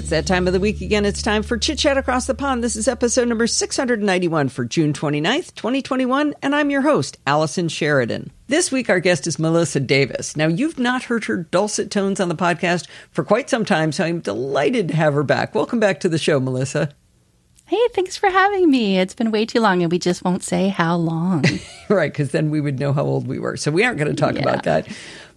it's that time of the week again. It's time for Chit Chat Across the Pond. This is episode number 691 for June 29th, 2021, and I'm your host, Allison Sheridan. This week, our guest is Melissa Davis. Now, you've not heard her dulcet tones on the podcast for quite some time, so I'm delighted to have her back. Welcome back to the show, Melissa. Hey, thanks for having me. It's been way too long, and we just won't say how long. right, because then we would know how old we were. So we aren't going to talk yeah. about that.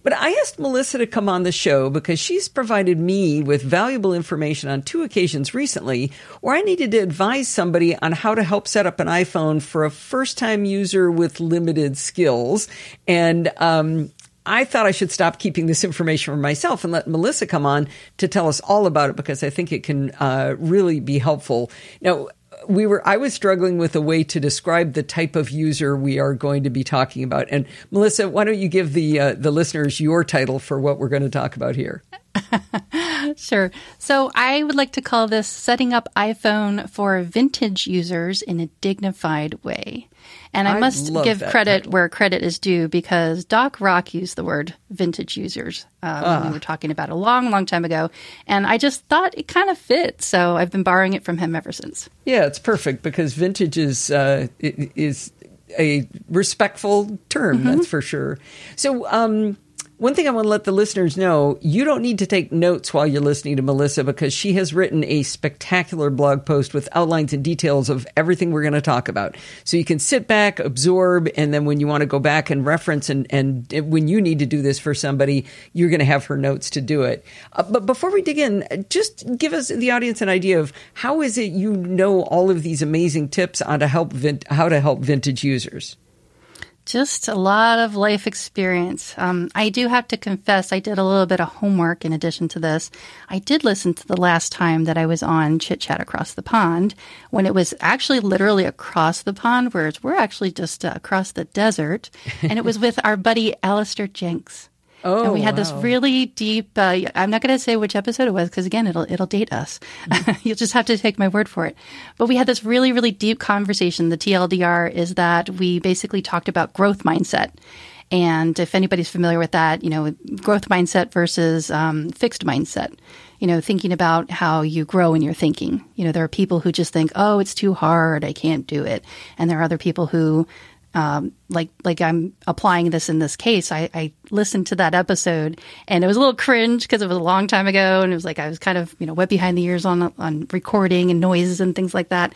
But I asked Melissa to come on the show because she's provided me with valuable information on two occasions recently where I needed to advise somebody on how to help set up an iPhone for a first time user with limited skills. And, um, I thought I should stop keeping this information for myself and let Melissa come on to tell us all about it because I think it can uh, really be helpful. Now, we were I was struggling with a way to describe the type of user we are going to be talking about. And Melissa, why don't you give the uh, the listeners your title for what we're going to talk about here? sure. So I would like to call this setting up iPhone for vintage users in a dignified way. And I, I must give credit title. where credit is due because Doc Rock used the word vintage users uh, when we ah. were talking about a long, long time ago. And I just thought it kind of fit. So I've been borrowing it from him ever since. Yeah, it's perfect because vintage is, uh, is a respectful term, mm-hmm. that's for sure. So, um, one thing I want to let the listeners know you don't need to take notes while you're listening to Melissa because she has written a spectacular blog post with outlines and details of everything we're going to talk about. So you can sit back, absorb, and then when you want to go back and reference and, and when you need to do this for somebody, you're going to have her notes to do it. Uh, but before we dig in, just give us the audience an idea of how is it you know all of these amazing tips on to help vin- how to help vintage users? Just a lot of life experience. Um, I do have to confess, I did a little bit of homework in addition to this. I did listen to the last time that I was on Chit Chat Across the Pond when it was actually literally across the pond, whereas we're actually just uh, across the desert. And it was with our buddy Allister Jenks. Oh, and we had wow. this really deep. Uh, I'm not going to say which episode it was because again, it'll it'll date us. You'll just have to take my word for it. But we had this really really deep conversation. The TLDR is that we basically talked about growth mindset. And if anybody's familiar with that, you know, growth mindset versus um, fixed mindset, you know, thinking about how you grow in your thinking. You know, there are people who just think, oh, it's too hard, I can't do it. And there are other people who um, like like I'm applying this in this case. I, I listened to that episode and it was a little cringe because it was a long time ago, and it was like I was kind of you know wet behind the ears on on recording and noises and things like that.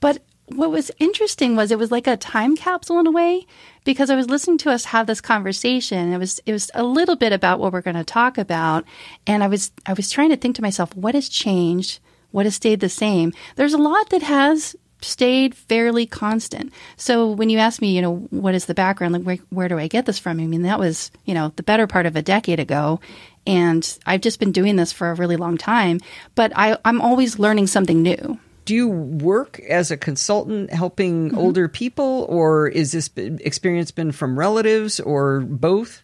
But what was interesting was it was like a time capsule in a way because I was listening to us have this conversation. It was it was a little bit about what we're going to talk about, and I was I was trying to think to myself, what has changed? What has stayed the same? There's a lot that has stayed fairly constant. So when you ask me, you know, what is the background? Like, where, where do I get this from? I mean, that was, you know, the better part of a decade ago. And I've just been doing this for a really long time, but I, I'm always learning something new. Do you work as a consultant helping mm-hmm. older people, or is this experience been from relatives or both?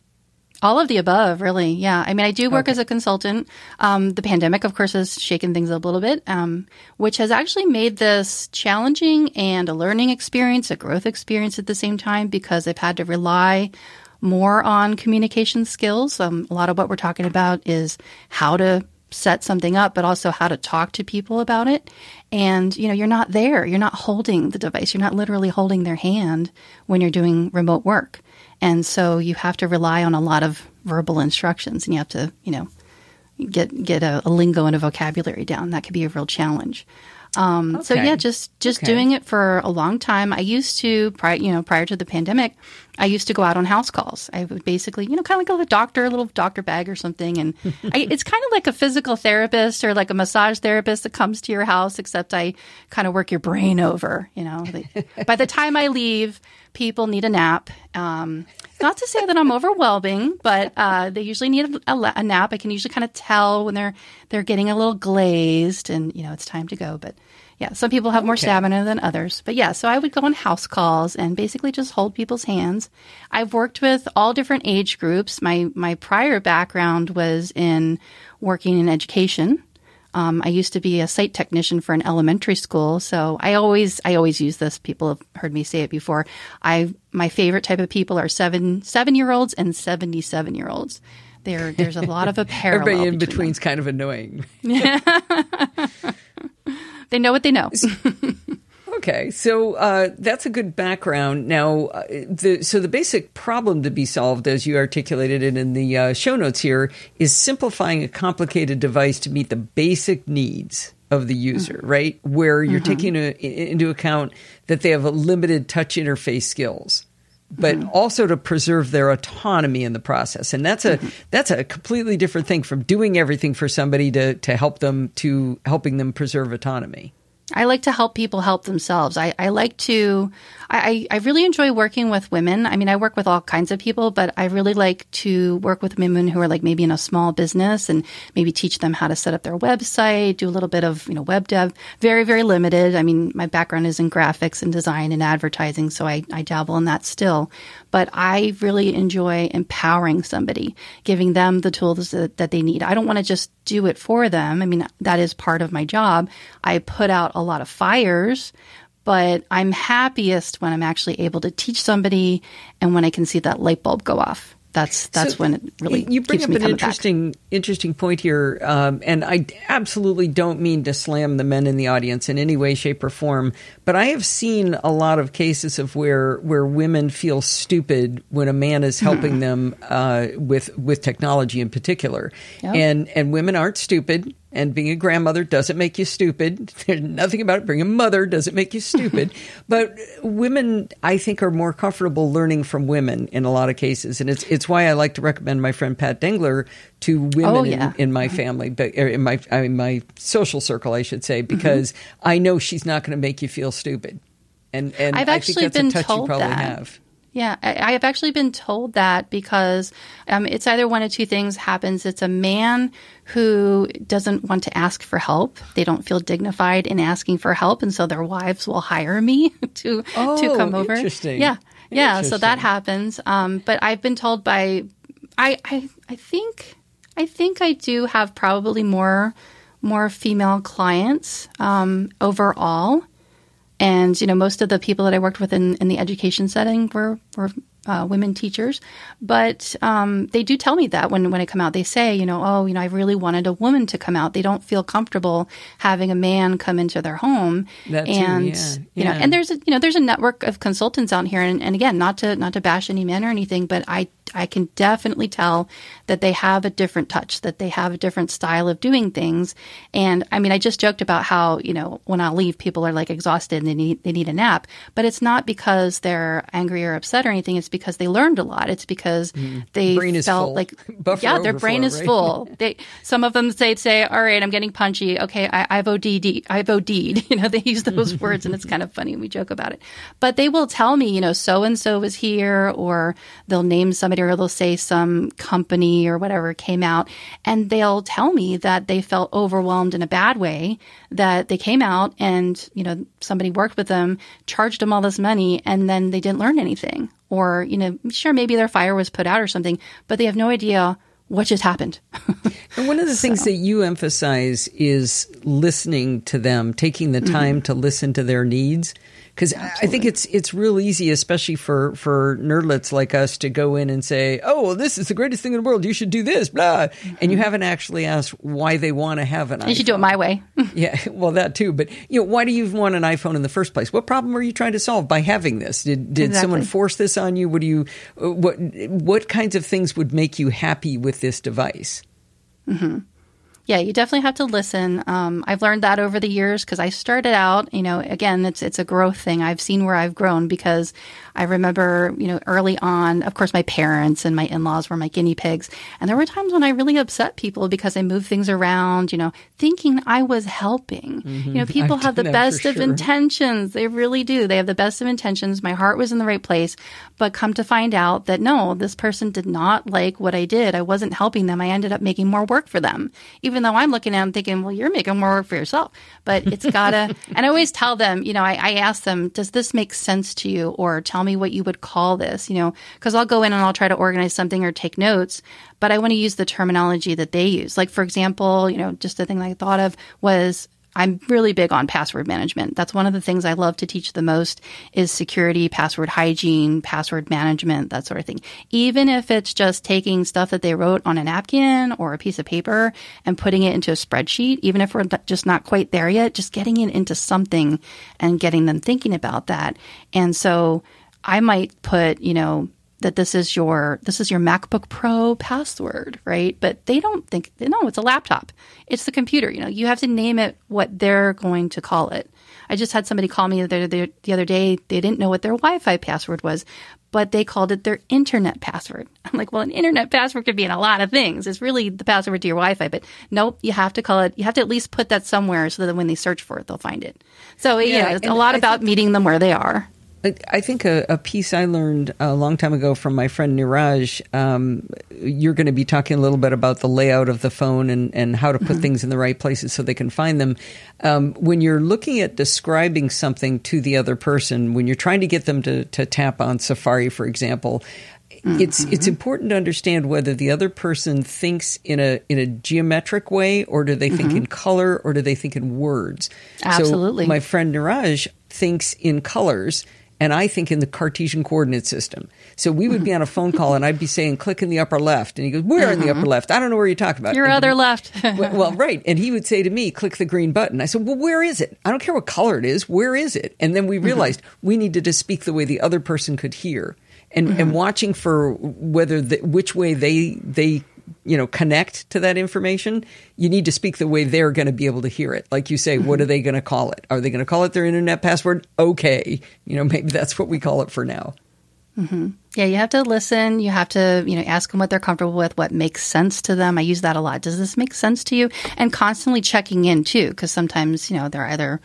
All of the above, really. Yeah. I mean, I do work okay. as a consultant. Um, the pandemic, of course, has shaken things up a little bit, um, which has actually made this challenging and a learning experience, a growth experience at the same time, because I've had to rely more on communication skills. Um, a lot of what we're talking about is how to set something up, but also how to talk to people about it. And, you know, you're not there. You're not holding the device. You're not literally holding their hand when you're doing remote work. And so you have to rely on a lot of verbal instructions and you have to, you know, get get a, a lingo and a vocabulary down. That could be a real challenge. Um, okay. So yeah, just just okay. doing it for a long time. I used to prior, you know, prior to the pandemic, I used to go out on house calls. I would basically, you know, kind of like a doctor, a little doctor bag or something, and I, it's kind of like a physical therapist or like a massage therapist that comes to your house, except I kind of work your brain over. You know, by the time I leave, people need a nap. Um, not to say that I'm overwhelming, but uh, they usually need a, a, a, nap. I can usually kind of tell when they're they're getting a little glazed, and you know it's time to go. But yeah, some people have more okay. stamina than others. But yeah, so I would go on house calls and basically just hold people's hands. I've worked with all different age groups. My my prior background was in working in education. Um, I used to be a site technician for an elementary school, so I always I always use this. People have heard me say it before. I my favorite type of people are seven seven year olds and seventy seven year olds. There, there's a lot of a parallel. Everybody in between between's kind of annoying. They know what they know. Okay, so uh, that's a good background. Now, uh, the, so the basic problem to be solved, as you articulated it in the uh, show notes here, is simplifying a complicated device to meet the basic needs of the user, mm-hmm. right? Where you're mm-hmm. taking a, into account that they have a limited touch interface skills but mm-hmm. also to preserve their autonomy in the process. And that's a mm-hmm. that's a completely different thing from doing everything for somebody to to help them to helping them preserve autonomy. I like to help people help themselves. I, I like to, I, I really enjoy working with women. I mean, I work with all kinds of people, but I really like to work with women who are like maybe in a small business and maybe teach them how to set up their website, do a little bit of, you know, web dev. Very, very limited. I mean, my background is in graphics and design and advertising, so I, I dabble in that still. But I really enjoy empowering somebody, giving them the tools that, that they need. I don't want to just do it for them. I mean, that is part of my job. I put out a lot of fires, but I'm happiest when I'm actually able to teach somebody and when I can see that light bulb go off that's that's so when it really you bring up an interesting back. interesting point here um, and i absolutely don't mean to slam the men in the audience in any way shape or form but i have seen a lot of cases of where where women feel stupid when a man is helping hmm. them uh, with with technology in particular yep. and and women aren't stupid and being a grandmother doesn't make you stupid. There's nothing about it. Being a mother doesn't make you stupid. but women, I think, are more comfortable learning from women in a lot of cases, and it's it's why I like to recommend my friend Pat Dengler to women oh, yeah. in, in, my family, but in my in my social circle, I should say, because mm-hmm. I know she's not going to make you feel stupid. And and I've actually been told that. Have. Yeah, I, have actually been told that because um, it's either one of two things happens. It's a man who doesn't want to ask for help. They don't feel dignified in asking for help, and so their wives will hire me to oh, to come over. Interesting. Yeah, yeah. So that happens. Um, but I've been told by I, I I think I think I do have probably more more female clients um, overall. And you know, most of the people that I worked with in, in the education setting were were uh, women teachers, but um, they do tell me that when when I come out, they say, you know, oh, you know, I really wanted a woman to come out. They don't feel comfortable having a man come into their home, that and too, yeah. you know, and there's a, you know, there's a network of consultants out here, and, and again, not to not to bash any men or anything, but I I can definitely tell that they have a different touch, that they have a different style of doing things. And I mean, I just joked about how, you know, when I leave, people are like exhausted and they need, they need a nap. But it's not because they're angry or upset or anything. It's because they learned a lot. It's because mm. they felt full. like, Buffer yeah, their brain is right? full. They, some of them say, say, all right, I'm getting punchy. Okay, I, I've OD'd, I've OD'd. You know, they use those words and it's kind of funny. We joke about it. But they will tell me, you know, so and so was here or they'll name somebody or they'll say some company or whatever came out and they'll tell me that they felt overwhelmed in a bad way, that they came out and, you know, somebody worked with them, charged them all this money, and then they didn't learn anything. Or, you know, sure, maybe their fire was put out or something, but they have no idea what just happened. and one of the so. things that you emphasize is listening to them, taking the time mm-hmm. to listen to their needs because I think it's it's real easy, especially for for nerdlets like us, to go in and say, "Oh, well, this is the greatest thing in the world. You should do this." Blah, mm-hmm. and you mm-hmm. haven't actually asked why they want to have an. You should do it my way. yeah, well, that too. But you know, why do you want an iPhone in the first place? What problem are you trying to solve by having this? Did did exactly. someone force this on you? What do you what what kinds of things would make you happy with this device? Mm-hmm yeah, you definitely have to listen. Um, I've learned that over the years because I started out, you know, again, it's it's a growth thing. I've seen where I've grown because I remember, you know, early on, of course, my parents and my in laws were my guinea pigs. And there were times when I really upset people because I moved things around, you know, thinking I was helping. Mm-hmm. You know, people I've have the best of intentions. They really do. They have the best of intentions. My heart was in the right place. But come to find out that no, this person did not like what I did. I wasn't helping them. I ended up making more work for them. Even though I'm looking at them thinking, well, you're making more work for yourself. But it's gotta, and I always tell them, you know, I, I ask them, does this make sense to you? Or tell me me what you would call this, you know, because I'll go in and I'll try to organize something or take notes, but I want to use the terminology that they use. Like, for example, you know, just the thing I thought of was I'm really big on password management. That's one of the things I love to teach the most is security, password hygiene, password management, that sort of thing. Even if it's just taking stuff that they wrote on a napkin or a piece of paper and putting it into a spreadsheet, even if we're just not quite there yet, just getting it into something and getting them thinking about that. And so I might put, you know, that this is your this is your MacBook Pro password, right? But they don't think no, it's a laptop. It's the computer. You know, you have to name it what they're going to call it. I just had somebody call me the, the, the other day. They didn't know what their Wi-Fi password was, but they called it their internet password. I'm like, well, an internet password could be in a lot of things. It's really the password to your Wi-Fi, but nope, you have to call it. You have to at least put that somewhere so that when they search for it, they'll find it. So yeah, it's a lot I about meeting them where they are. I think a, a, piece I learned a long time ago from my friend Niraj, um, you're going to be talking a little bit about the layout of the phone and, and how to put mm-hmm. things in the right places so they can find them. Um, when you're looking at describing something to the other person, when you're trying to get them to, to tap on Safari, for example, Mm-hmm. It's it's important to understand whether the other person thinks in a in a geometric way or do they think mm-hmm. in color or do they think in words. Absolutely. So my friend Niraj thinks in colors and I think in the Cartesian coordinate system. So we would be on a phone call and I'd be saying, click in the upper left. And he goes, where in the upper mm-hmm. left? I don't know where you're talking about. Your and other left. well, well, right. And he would say to me, click the green button. I said, well, where is it? I don't care what color it is. Where is it? And then we mm-hmm. realized mm-hmm. we needed to speak the way the other person could hear. And, mm-hmm. and watching for whether the, which way they they you know connect to that information you need to speak the way they're going to be able to hear it. Like you say mm-hmm. what are they going to call it? Are they going to call it their internet password? Okay. You know maybe that's what we call it for now. Mm-hmm. yeah you have to listen. You have to you know ask them what they're comfortable with what makes sense to them. I use that a lot. Does this make sense to you? And constantly checking in too because sometimes you know they're either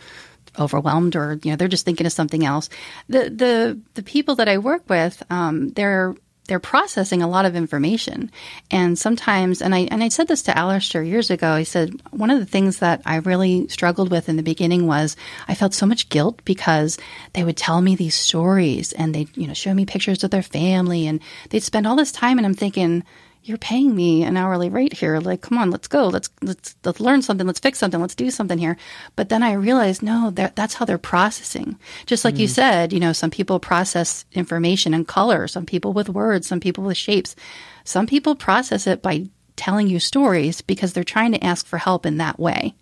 overwhelmed or you know they're just thinking of something else. The the the people that i work with um, they're they're processing a lot of information. And sometimes, and I, and I said this to Allister years ago, I said, one of the things that I really struggled with in the beginning was I felt so much guilt because they would tell me these stories and they'd, you know, show me pictures of their family and they'd spend all this time and I'm thinking, you're paying me an hourly rate here. Like, come on, let's go. Let's let's let's learn something. Let's fix something. Let's do something here. But then I realized, no, that, that's how they're processing. Just like mm. you said, you know, some people process information in color. Some people with words. Some people with shapes. Some people process it by telling you stories because they're trying to ask for help in that way.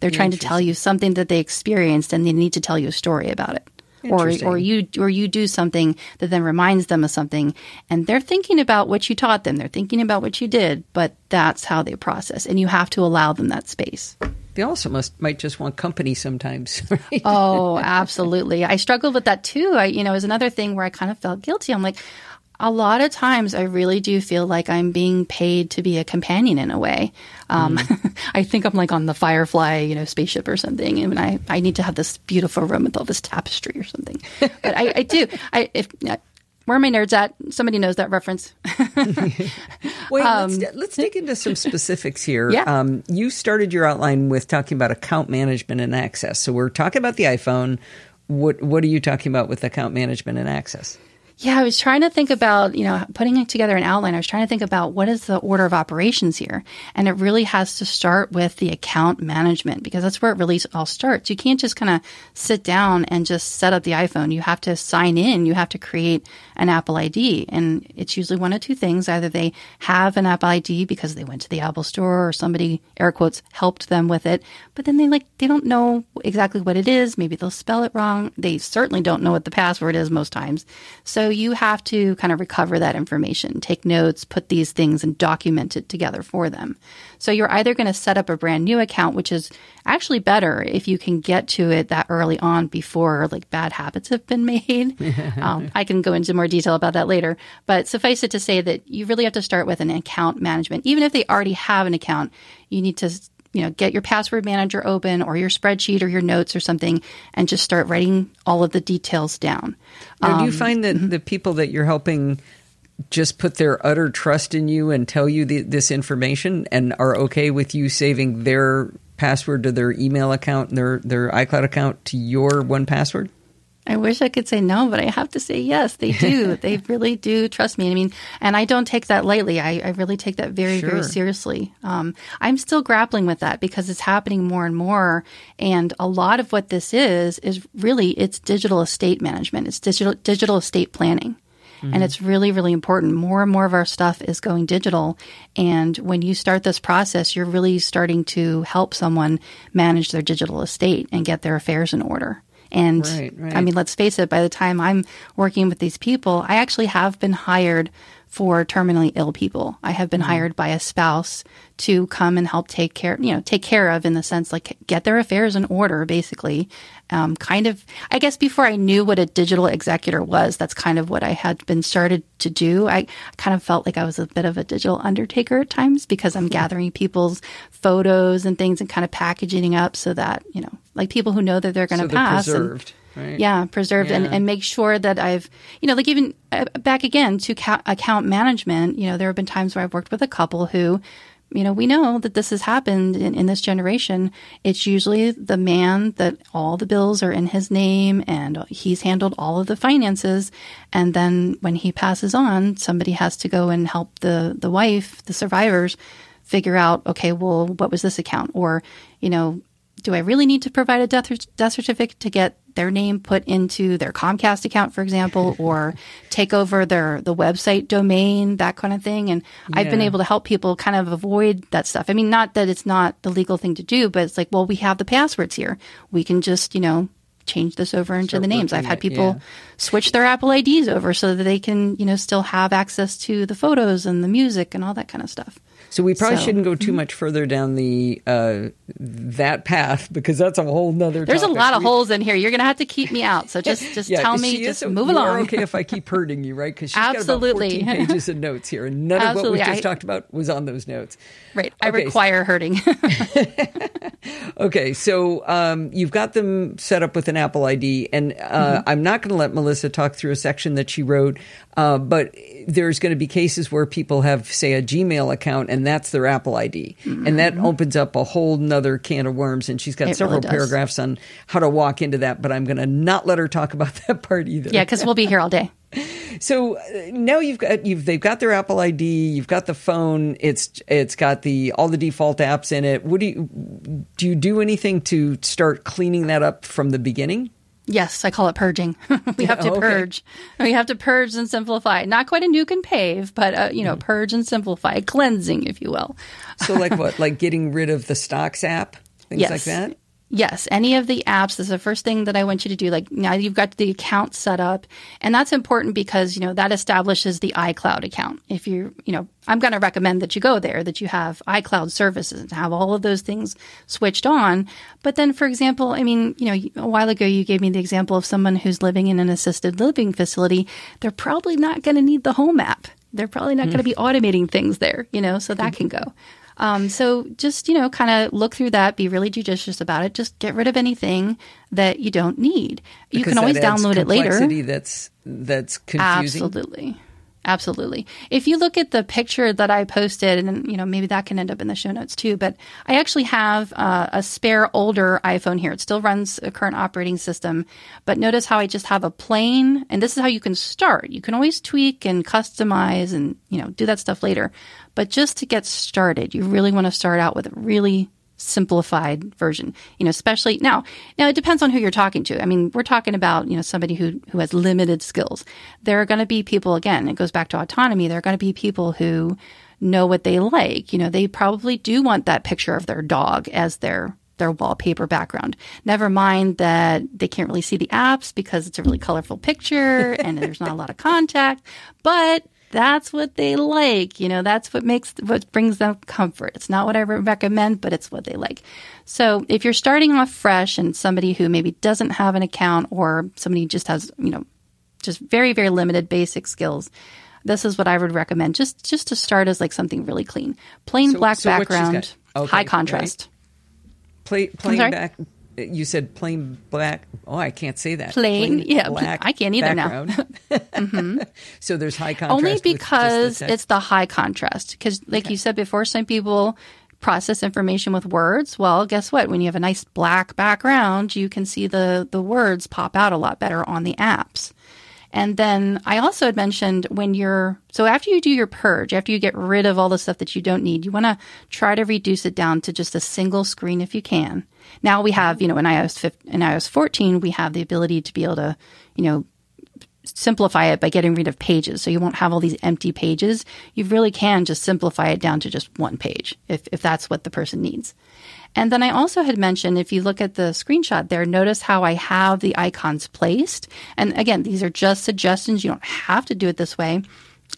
They're trying to tell you something that they experienced, and they need to tell you a story about it or or you or you do something that then reminds them of something and they're thinking about what you taught them. They're thinking about what you did but that's how they process and you have to allow them that space. They also must might just want company sometimes right? oh absolutely. I struggled with that too. I you know is another thing where i kind of felt guilty. I'm like a lot of times I really do feel like I'm being paid to be a companion in a way. Um, mm. I think I'm like on the Firefly, you know, spaceship or something, and I, I need to have this beautiful room with all this tapestry or something. But I, I do. I if where are my nerds at? Somebody knows that reference. Wait, um, let's, let's dig into some specifics here. Yeah. Um, you started your outline with talking about account management and access. So we're talking about the iPhone. What what are you talking about with account management and access? Yeah, I was trying to think about, you know, putting together an outline. I was trying to think about what is the order of operations here. And it really has to start with the account management because that's where it really all starts. You can't just kind of sit down and just set up the iPhone. You have to sign in. You have to create an Apple ID. And it's usually one of two things. Either they have an Apple ID because they went to the Apple store or somebody, air quotes, helped them with it. But then they like, they don't know exactly what it is. Maybe they'll spell it wrong. They certainly don't know what the password is most times. So you have to kind of recover that information, take notes, put these things and document it together for them. So you're either going to set up a brand new account, which is actually better if you can get to it that early on before like bad habits have been made. um, I can go into more detail about that later, but suffice it to say that you really have to start with an account management. Even if they already have an account, you need to you know, get your password manager open or your spreadsheet or your notes or something and just start writing all of the details down. Now, um, do you um, find that mm-hmm. the people that you're helping just put their utter trust in you and tell you the, this information and are okay with you saving their password to their email account and their, their iCloud account to your 1Password? I wish I could say no, but I have to say yes. They do. they really do trust me. I mean, and I don't take that lightly. I, I really take that very, sure. very seriously. Um, I'm still grappling with that because it's happening more and more. And a lot of what this is is really it's digital estate management. It's digital digital estate planning. Mm-hmm. And it's really, really important. More and more of our stuff is going digital. And when you start this process, you're really starting to help someone manage their digital estate and get their affairs in order. And right, right. I mean, let's face it, by the time I'm working with these people, I actually have been hired for terminally ill people. I have been mm-hmm. hired by a spouse to come and help take care, you know, take care of in the sense like get their affairs in order, basically. Um, kind of, I guess before I knew what a digital executor was, that's kind of what I had been started to do. I kind of felt like I was a bit of a digital undertaker at times because I'm gathering people's photos and things and kind of packaging up so that, you know, like people who know that they're going to so pass. Preserved. And, Right. Yeah, preserved yeah. And, and make sure that I've, you know, like even uh, back again to ca- account management, you know, there have been times where I've worked with a couple who, you know, we know that this has happened in, in, this generation. It's usually the man that all the bills are in his name and he's handled all of the finances. And then when he passes on, somebody has to go and help the, the wife, the survivors, figure out, okay, well, what was this account? Or, you know, do I really need to provide a death, death certificate to get their name put into their Comcast account, for example, or take over their the website domain, that kind of thing. And yeah. I've been able to help people kind of avoid that stuff. I mean, not that it's not the legal thing to do, but it's like, well, we have the passwords here. We can just, you know, change this over into Start the names. I've had people yeah. switch their Apple IDs over so that they can, you know, still have access to the photos and the music and all that kind of stuff. So we probably so, shouldn't go too mm-hmm. much further down the uh, that path because that's a whole nother. There's topic. a lot of we, holes in here. You're going to have to keep me out. So just just yeah, tell me, just move along. okay if I keep hurting you, right? Because she's Absolutely. got about 14 pages of notes here, and none Absolutely. of what we just I, talked about was on those notes. Right. I require hurting. okay, so um, you've got them set up with an Apple ID, and uh, mm-hmm. I'm not going to let Melissa talk through a section that she wrote, uh, but there's going to be cases where people have, say, a Gmail account, and that's their Apple ID, mm-hmm. and that opens up a whole nother can of worms. And she's got it several really paragraphs on how to walk into that, but I'm going to not let her talk about that part either. Yeah, because we'll be here all day. So uh, now you've got you've they've got their Apple ID, you've got the phone, it's it's got the all the default apps in it. What do you do you do anything to start cleaning that up from the beginning? Yes, I call it purging. we have to okay. purge. We have to purge and simplify. Not quite a nuke and pave, but uh, you know, mm. purge and simplify, cleansing, if you will. so, like what? Like getting rid of the stocks app, things yes. like that. Yes, any of the apps. Is the first thing that I want you to do. Like now you've got the account set up, and that's important because you know that establishes the iCloud account. If you you know, I'm going to recommend that you go there, that you have iCloud services and have all of those things switched on. But then, for example, I mean, you know, a while ago you gave me the example of someone who's living in an assisted living facility. They're probably not going to need the home app. They're probably not mm. going to be automating things there, you know, so that can go. Um, so just, you know, kind of look through that, be really judicious about it. Just get rid of anything that you don't need. Because you can always download it later. That's, that's confusing. Absolutely. Absolutely. If you look at the picture that I posted, and you know maybe that can end up in the show notes too, but I actually have uh, a spare older iPhone here. It still runs a current operating system, but notice how I just have a plain, and this is how you can start. You can always tweak and customize, and you know do that stuff later. But just to get started, you really want to start out with a really simplified version you know especially now now it depends on who you're talking to. I mean we're talking about you know somebody who who has limited skills. There are going to be people again it goes back to autonomy there are going to be people who know what they like. You know they probably do want that picture of their dog as their their wallpaper background. Never mind that they can't really see the apps because it's a really colorful picture and there's not a lot of contact, but that's what they like. You know, that's what makes, what brings them comfort. It's not what I recommend, but it's what they like. So if you're starting off fresh and somebody who maybe doesn't have an account or somebody just has, you know, just very, very limited basic skills, this is what I would recommend just, just to start as like something really clean. Plain so, black so background, okay, high contrast. Right. plain back, you said plain black. Oh, I can't say that. Plain, plain yeah, black. I can't either background. now. mm-hmm. So there's high contrast. Only because the it's the high contrast. Because, like okay. you said before, some people process information with words, well, guess what? When you have a nice black background, you can see the, the words pop out a lot better on the apps. And then I also had mentioned when you're, so after you do your purge, after you get rid of all the stuff that you don't need, you want to try to reduce it down to just a single screen if you can. Now we have, you know, in iOS 15, in iOS 14, we have the ability to be able to, you know, simplify it by getting rid of pages. So you won't have all these empty pages. You really can just simplify it down to just one page if, if that's what the person needs. And then I also had mentioned if you look at the screenshot there, notice how I have the icons placed. And again, these are just suggestions. You don't have to do it this way.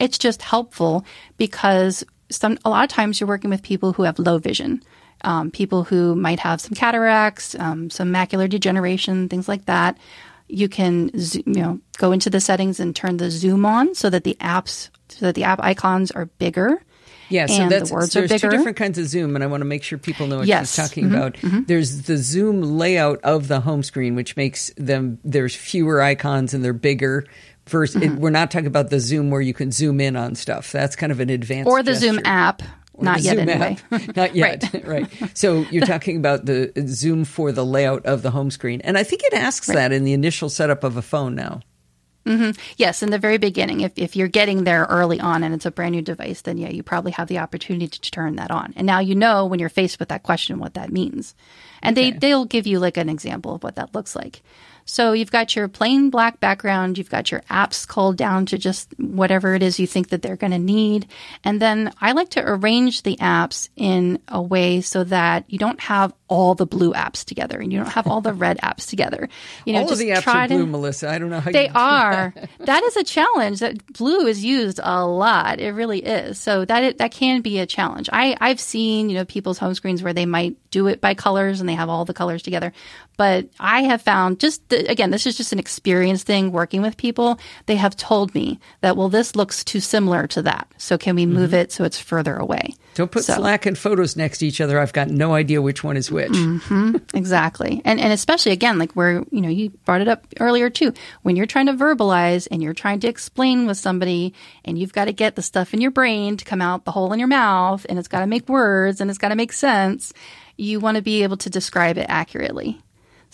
It's just helpful because some a lot of times you're working with people who have low vision. Um, people who might have some cataracts, um, some macular degeneration, things like that you can you know go into the settings and turn the zoom on so that the apps so that the app icons are bigger. Yeah, so that's the so there's two different kinds of zoom, and I want to make sure people know what yes. she's talking mm-hmm, about. Mm-hmm. There's the zoom layout of the home screen, which makes them there's fewer icons and they're bigger. First, mm-hmm. we're not talking about the zoom where you can zoom in on stuff. That's kind of an advanced or the gesture. zoom app, not yet, anyway. Not yet, right. right. So you're talking about the Zoom for the layout of the home screen. And I think it asks right. that in the initial setup of a phone now. Mm-hmm. Yes, in the very beginning. If, if you're getting there early on and it's a brand new device, then yeah, you probably have the opportunity to turn that on. And now you know when you're faced with that question what that means. And okay. they, they'll give you like an example of what that looks like. So you've got your plain black background, you've got your apps culled down to just whatever it is you think that they're going to need. And then I like to arrange the apps in a way so that you don't have all the blue apps together and you don't have all the red apps together. You know, all of the apps are blue, to, Melissa. I don't know how you they are. That. that is a challenge. That blue is used a lot. It really is. So that it, that can be a challenge. I I've seen you know people's home screens where they might do it by colors and they have all the colors together. But I have found just the, again, this is just an experience thing working with people. They have told me that well, this looks too similar to that. So can we move mm-hmm. it so it's further away? Don't put so. Slack and photos next to each other. I've got no idea which one is which. Mm-hmm. Exactly. And, and especially again, like where, you know, you brought it up earlier too, when you're trying to verbalize and you're trying to explain with somebody and you've got to get the stuff in your brain to come out the hole in your mouth and it's got to make words and it's got to make sense. You want to be able to describe it accurately.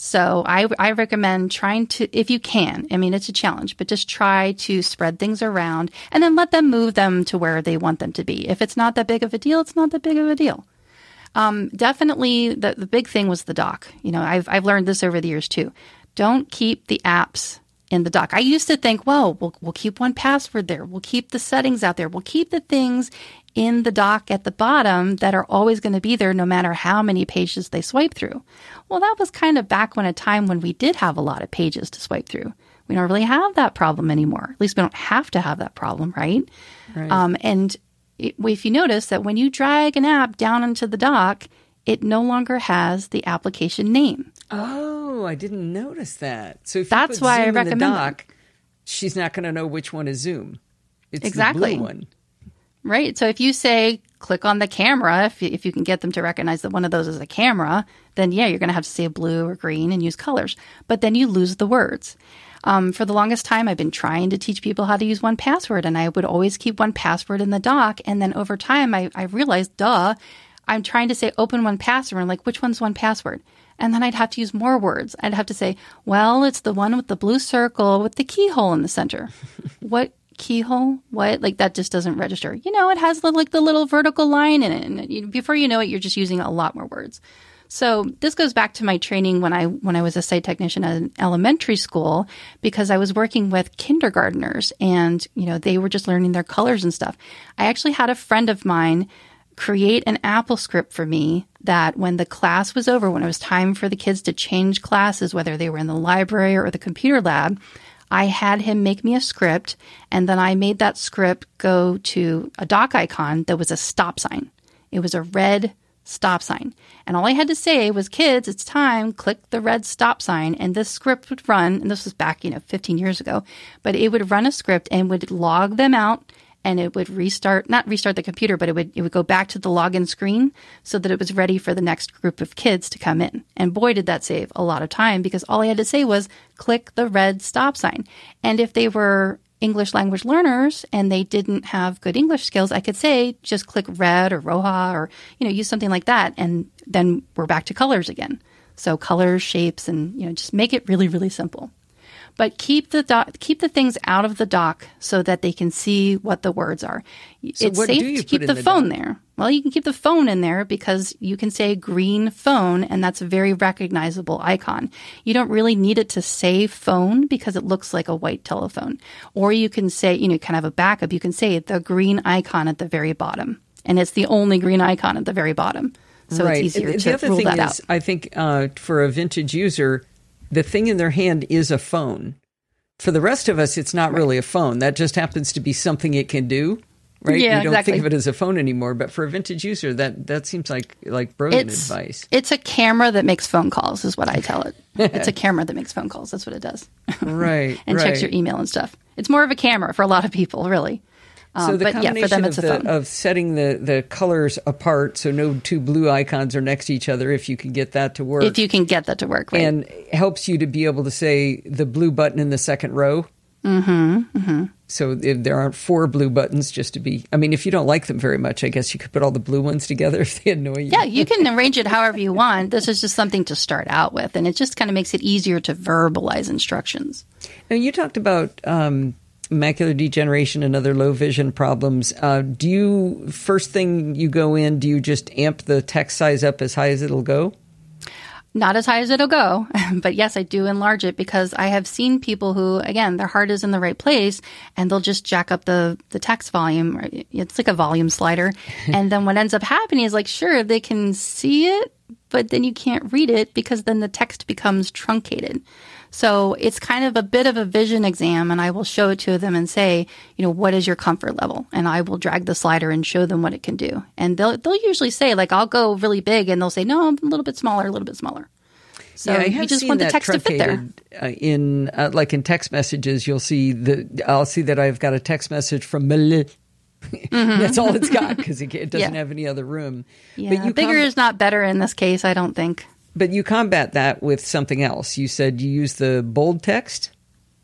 So I, I recommend trying to, if you can, I mean, it's a challenge, but just try to spread things around and then let them move them to where they want them to be. If it's not that big of a deal, it's not that big of a deal. Um, definitely the, the big thing was the dock. You know, I've, I've learned this over the years too. Don't keep the apps in the dock. I used to think, well, we'll, we'll keep 1Password there. We'll keep the settings out there. We'll keep the things in the dock at the bottom that are always going to be there no matter how many pages they swipe through. Well, that was kind of back when a time when we did have a lot of pages to swipe through. We don't really have that problem anymore. At least we don't have to have that problem, right? right. Um, and it, if you notice that when you drag an app down into the dock, it no longer has the application name. Oh, I didn't notice that. So that's why Zoom I recommend the dock, she's not going to know which one is Zoom. It's exactly. the blue one. Right. So if you say click on the camera, if you, if you can get them to recognize that one of those is a camera, then yeah, you're going to have to say blue or green and use colors. But then you lose the words. Um, for the longest time, I've been trying to teach people how to use 1Password, and I would always keep 1Password in the dock. And then over time, I, I realized, duh, I'm trying to say open 1Password. I'm like, which one's 1Password? And then I'd have to use more words. I'd have to say, well, it's the one with the blue circle with the keyhole in the center. what keyhole? What? Like that just doesn't register. You know, it has the, like the little vertical line in it. And you, before you know it, you're just using a lot more words. So this goes back to my training when I when I was a site technician at an elementary school because I was working with kindergarteners and you know they were just learning their colors and stuff. I actually had a friend of mine create an Apple script for me that when the class was over, when it was time for the kids to change classes, whether they were in the library or the computer lab, I had him make me a script, and then I made that script go to a dock icon that was a stop sign. It was a red stop sign. And all I had to say was, kids, it's time, click the red stop sign. And this script would run, and this was back, you know, 15 years ago, but it would run a script and would log them out and it would restart not restart the computer but it would it would go back to the login screen so that it was ready for the next group of kids to come in and boy did that save a lot of time because all i had to say was click the red stop sign and if they were English language learners and they didn't have good English skills, I could say just click red or Roja or, you know, use something like that. And then we're back to colors again. So colors, shapes, and, you know, just make it really, really simple but keep the dock, keep the things out of the dock so that they can see what the words are. So it's safe to keep the, the phone dock? there. Well, you can keep the phone in there because you can say green phone and that's a very recognizable icon. You don't really need it to say phone because it looks like a white telephone. Or you can say, you know, kind of a backup, you can say the green icon at the very bottom. And it's the only green icon at the very bottom. So right. it's easier the to other rule thing that is, out. I think uh, for a vintage user, the thing in their hand is a phone. For the rest of us, it's not really a phone. That just happens to be something it can do. Right? Yeah, you don't exactly. think of it as a phone anymore. But for a vintage user, that that seems like like brilliant It's advice. it's a camera that makes phone calls, is what I tell it. it's a camera that makes phone calls. That's what it does. Right. and right. checks your email and stuff. It's more of a camera for a lot of people, really. Um, so the but yeah, combination for them, of, it's a the, of setting the, the colors apart, so no two blue icons are next to each other, if you can get that to work, if you can get that to work, right? and helps you to be able to say the blue button in the second row. Mm-hmm. mm-hmm. So if there aren't four blue buttons, just to be. I mean, if you don't like them very much, I guess you could put all the blue ones together if they annoy you. yeah, you can arrange it however you want. This is just something to start out with, and it just kind of makes it easier to verbalize instructions. Now you talked about um, macular degeneration and other low vision problems. Uh, do you first thing you go in? Do you just amp the text size up as high as it'll go? Not as high as it'll go, but yes, I do enlarge it because I have seen people who, again, their heart is in the right place and they'll just jack up the, the text volume. It's like a volume slider. and then what ends up happening is like, sure, they can see it, but then you can't read it because then the text becomes truncated. So it's kind of a bit of a vision exam and I will show it to them and say, you know, what is your comfort level? And I will drag the slider and show them what it can do. And they'll, they'll usually say like, I'll go really big and they'll say, no, I'm a little bit smaller, a little bit smaller. So yeah, I you just want the text to fit there. Uh, in uh, like in text messages, you'll see the. I'll see that I've got a text message from Mel. That's all it's got because it, it doesn't Mm-hmm. Yeah. have any other room. Yeah, bigger com- is not better in this case, I don't think. But you combat that with something else. You said you use the bold text.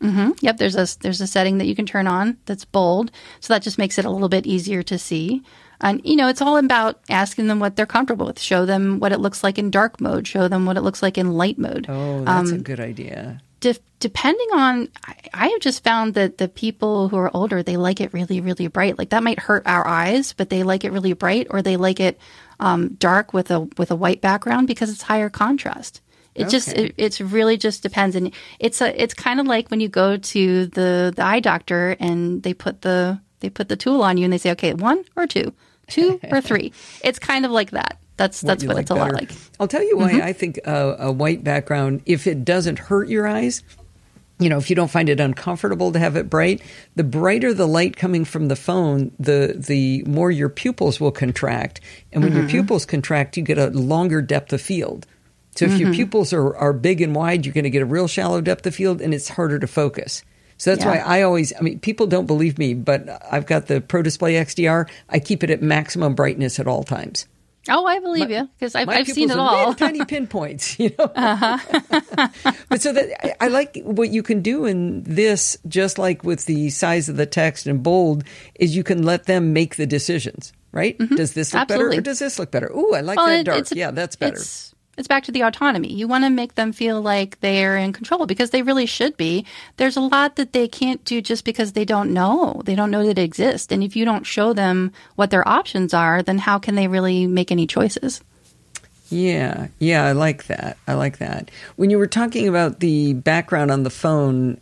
Yep, there's a there's a setting that you can turn on that's bold, so that just makes it a little bit easier to see. And you know, it's all about asking them what they're comfortable with. Show them what it looks like in dark mode. Show them what it looks like in light mode. Oh, that's Um, a good idea. De- depending on, I, I have just found that the people who are older they like it really really bright. Like that might hurt our eyes, but they like it really bright, or they like it um, dark with a with a white background because it's higher contrast. It just it, it's really just depends, and it's a it's kind of like when you go to the the eye doctor and they put the they put the tool on you and they say, okay, one or two, two or three. It's kind of like that. That's that's what like it's a lot like. Mm-hmm. I'll tell you why I think uh, a white background, if it doesn't hurt your eyes, you know, if you don't find it uncomfortable to have it bright, the brighter the light coming from the phone, the the more your pupils will contract, and when Mm-hmm. your pupils contract, you get a longer depth of field. So if Mm-hmm. your pupils are, are big and wide, you're going to get a real shallow depth of field, and it's harder to focus. So that's Yeah. why I always, I mean, people don't believe me, but I've got the Pro Display XDR. I keep it at maximum brightness at all times. Oh, I believe you because I've, I've seen it all. tiny pinpoints, you know. Uh-huh. but so that I, I like what you can do in this, just like with the size of the text and bold, is you can let them make the decisions. Right? Does this look better Mm-hmm. Or does this look better? Ooh, I like Well, that it- dark. it's- yeah, that's better. It's, it's back to the autonomy. You want to make them feel like they're in control because they really should be. There's a lot that they can't do just because they don't know. They don't know that it exists. And if you don't show them what their options are, then how can they really make any choices? Yeah, yeah, I like that. I like that. When you were talking about the background on the phone,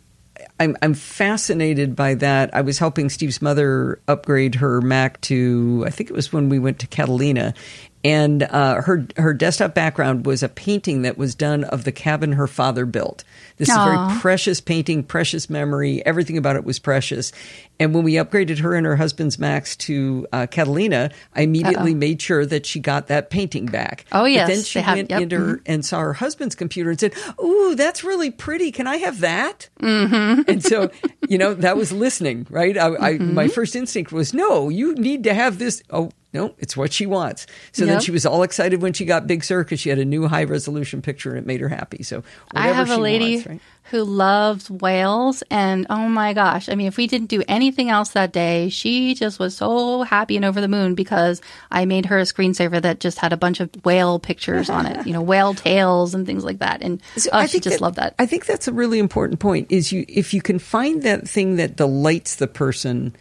I'm I'm fascinated by that. I was helping Steve's mother upgrade her Mac to I think it was when we went to Catalina, and uh, her her desktop background was a painting that was done of the cabin her father built. This is a very precious painting, precious memory. Everything about it was precious. And when we upgraded her and her husband's Macs to uh, Catalina, I immediately made sure that she got that painting back. Oh, But yes, then she have- went yep, into her and saw her husband's computer and said, "Ooh, that's really pretty. Can I have that?" Mm-hmm. And so, you know, that was listening, right? I, I, Mm-hmm. my first instinct was, "No, you need to have this." Oh, no, it's what she wants. So Yep. then she was all excited when she got Big Sur because she had a new high resolution picture and it made her happy. So I have a lady wants, right? Who loves whales, and oh my gosh! I mean, if we didn't do anything else that day, she just was so happy and over the moon because I made her a screensaver that just had a bunch of whale pictures on it, you know, whale tails and things like that, and So oh, I she just that- loved that. I think that's a really important point. Is you if you can find that thing that delights the person,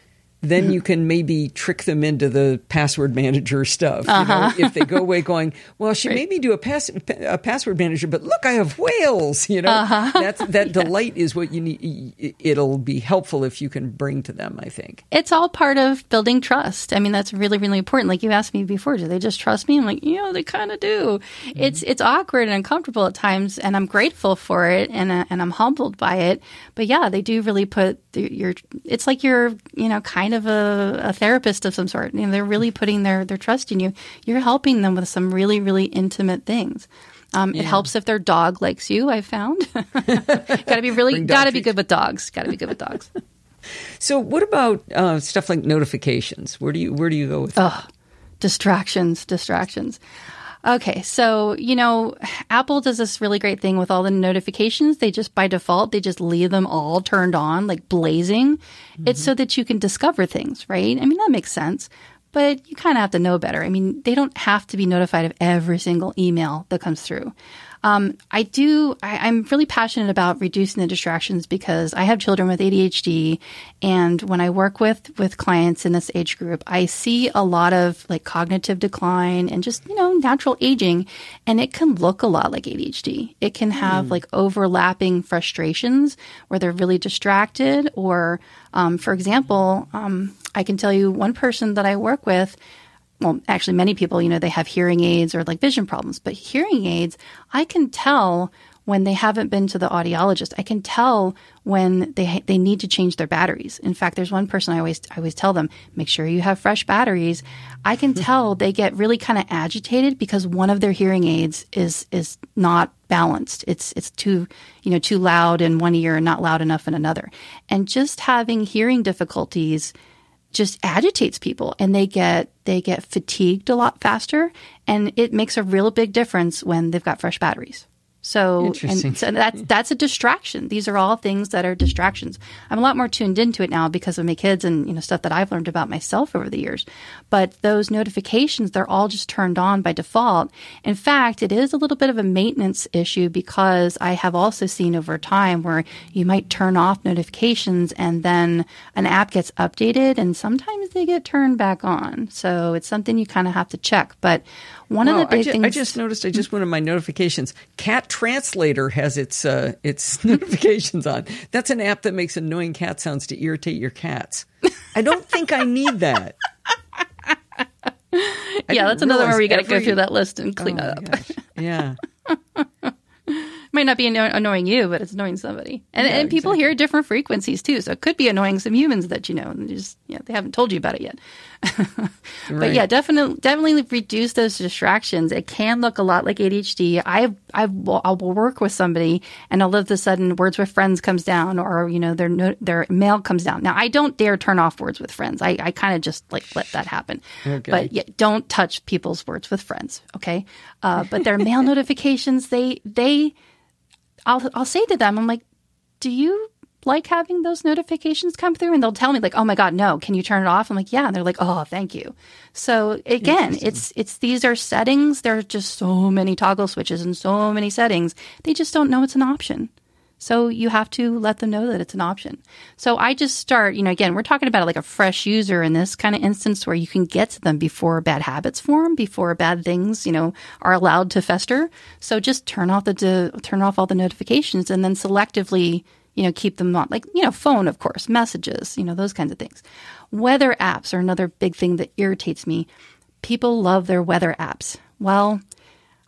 then Mm-hmm. you can maybe trick them into the password manager stuff. Uh-huh. know, if they go away going, well, she made me do a pass a password manager, but look, I have whales. You know, Uh-huh. that's that delight is what you need. It'll be helpful if you can bring to them. I think. it's all part of building trust. I mean, that's really, really important. Like you asked me before, do they just trust me? I'm like, you know, they kind of do. It's it's awkward and uncomfortable at times, and I'm grateful for it, and uh, and I'm humbled by it. But yeah, they do really put your. It's like you're, you know, kind of a, a therapist of some sort. You know, they're really putting their their trust in you. You're helping them with some really, really intimate things. Um, It helps if their dog likes you. I've found. got to be really, got to be good with dogs. Got to be good with dogs. So, what about uh, stuff like notifications? Where do you where do you go with? that? distractions, distractions. Okay, so you know, Apple does this really great thing with all the notifications. They just by default, they just leave them all turned on, like blazing. It's mm-hmm. so that you can discover things, right? I mean, that makes sense. But you kind of have to know better. I mean, they don't have to be notified of every single email that comes through. Um, I do. I, I'm really passionate about reducing the distractions because I have children with ADHD, and when I work with with clients in this age group, I see a lot of like cognitive decline and just you know natural aging, and it can look a lot like ADHD. It can have like overlapping frustrations where they're really distracted, or um, for example, um, I can tell you one person that I work with well, actually, many people, you know, they have hearing aids or like vision problems, but hearing aids, I can tell when they haven't been to the audiologist. I can tell when they they need to change their batteries. In fact, there's one person I always I always tell them, make sure you have fresh batteries. I can tell they get really kind of agitated because one of their hearing aids is is not balanced. It's it's too you know too loud in one ear and not loud enough in another. And just having hearing difficulties just agitates people and they get they get fatigued a lot faster. And it makes a real big difference when they've got fresh batteries so Interesting. and so that's that's a distraction. These are all things that are distractions. I'm a lot more tuned into it now because of my kids and you know stuff that i've learned about myself over the years. But those notifications they're all just turned on by default. In fact it is a little bit of a maintenance issue because i have also seen over time where you might turn off notifications and then an app gets updated and sometimes they get turned back on. So it's something you kind of have to check. But one Wow, of the I, big ju- things I just noticed. I just went on my notifications. Cat Translator has its uh, its notifications on. That's an app that makes annoying cat sounds to irritate your cats. I don't think I need that. I yeah, that's another one where you got to go through that list and clean Oh it up. Yeah. Might not be anno- annoying you, but it's annoying somebody. And, Yeah, and people hear different frequencies too, so it could be annoying some humans that you know, and they just yeah, they haven't told you about it yet. But Right. yeah, definitely, definitely reduce those distractions. It can look a lot like ADHD. I, I, will, I will work with somebody, and all of a sudden, Words with Friends comes down, or you know, their no, their mail comes down. Now, I don't dare turn off Words with Friends. I, I kind of just like let that happen. Okay. But yeah, don't touch people's Words with Friends. Okay, uh, but their mail notifications, they they, I'll I'll say to them, I'm like, do you like having those notifications come through and they'll tell me like oh my god no can you turn it off? I'm like yeah and they're like oh thank you. So again it's it's these are settings. There are just so many toggle switches and so many settings. They just don't know it's an option. So you have to let them know that it's an option. So i just start you know again we're talking about like a fresh user in this kind of instance where you can get to them before bad habits form before bad things you know are allowed to fester. So just turn off the de- turn off all the notifications and then selectively you know, keep them on. Like, you know, phone, of course, messages, you know, those kinds of things. Weather apps are another big thing that irritates me. People love their weather apps. Well,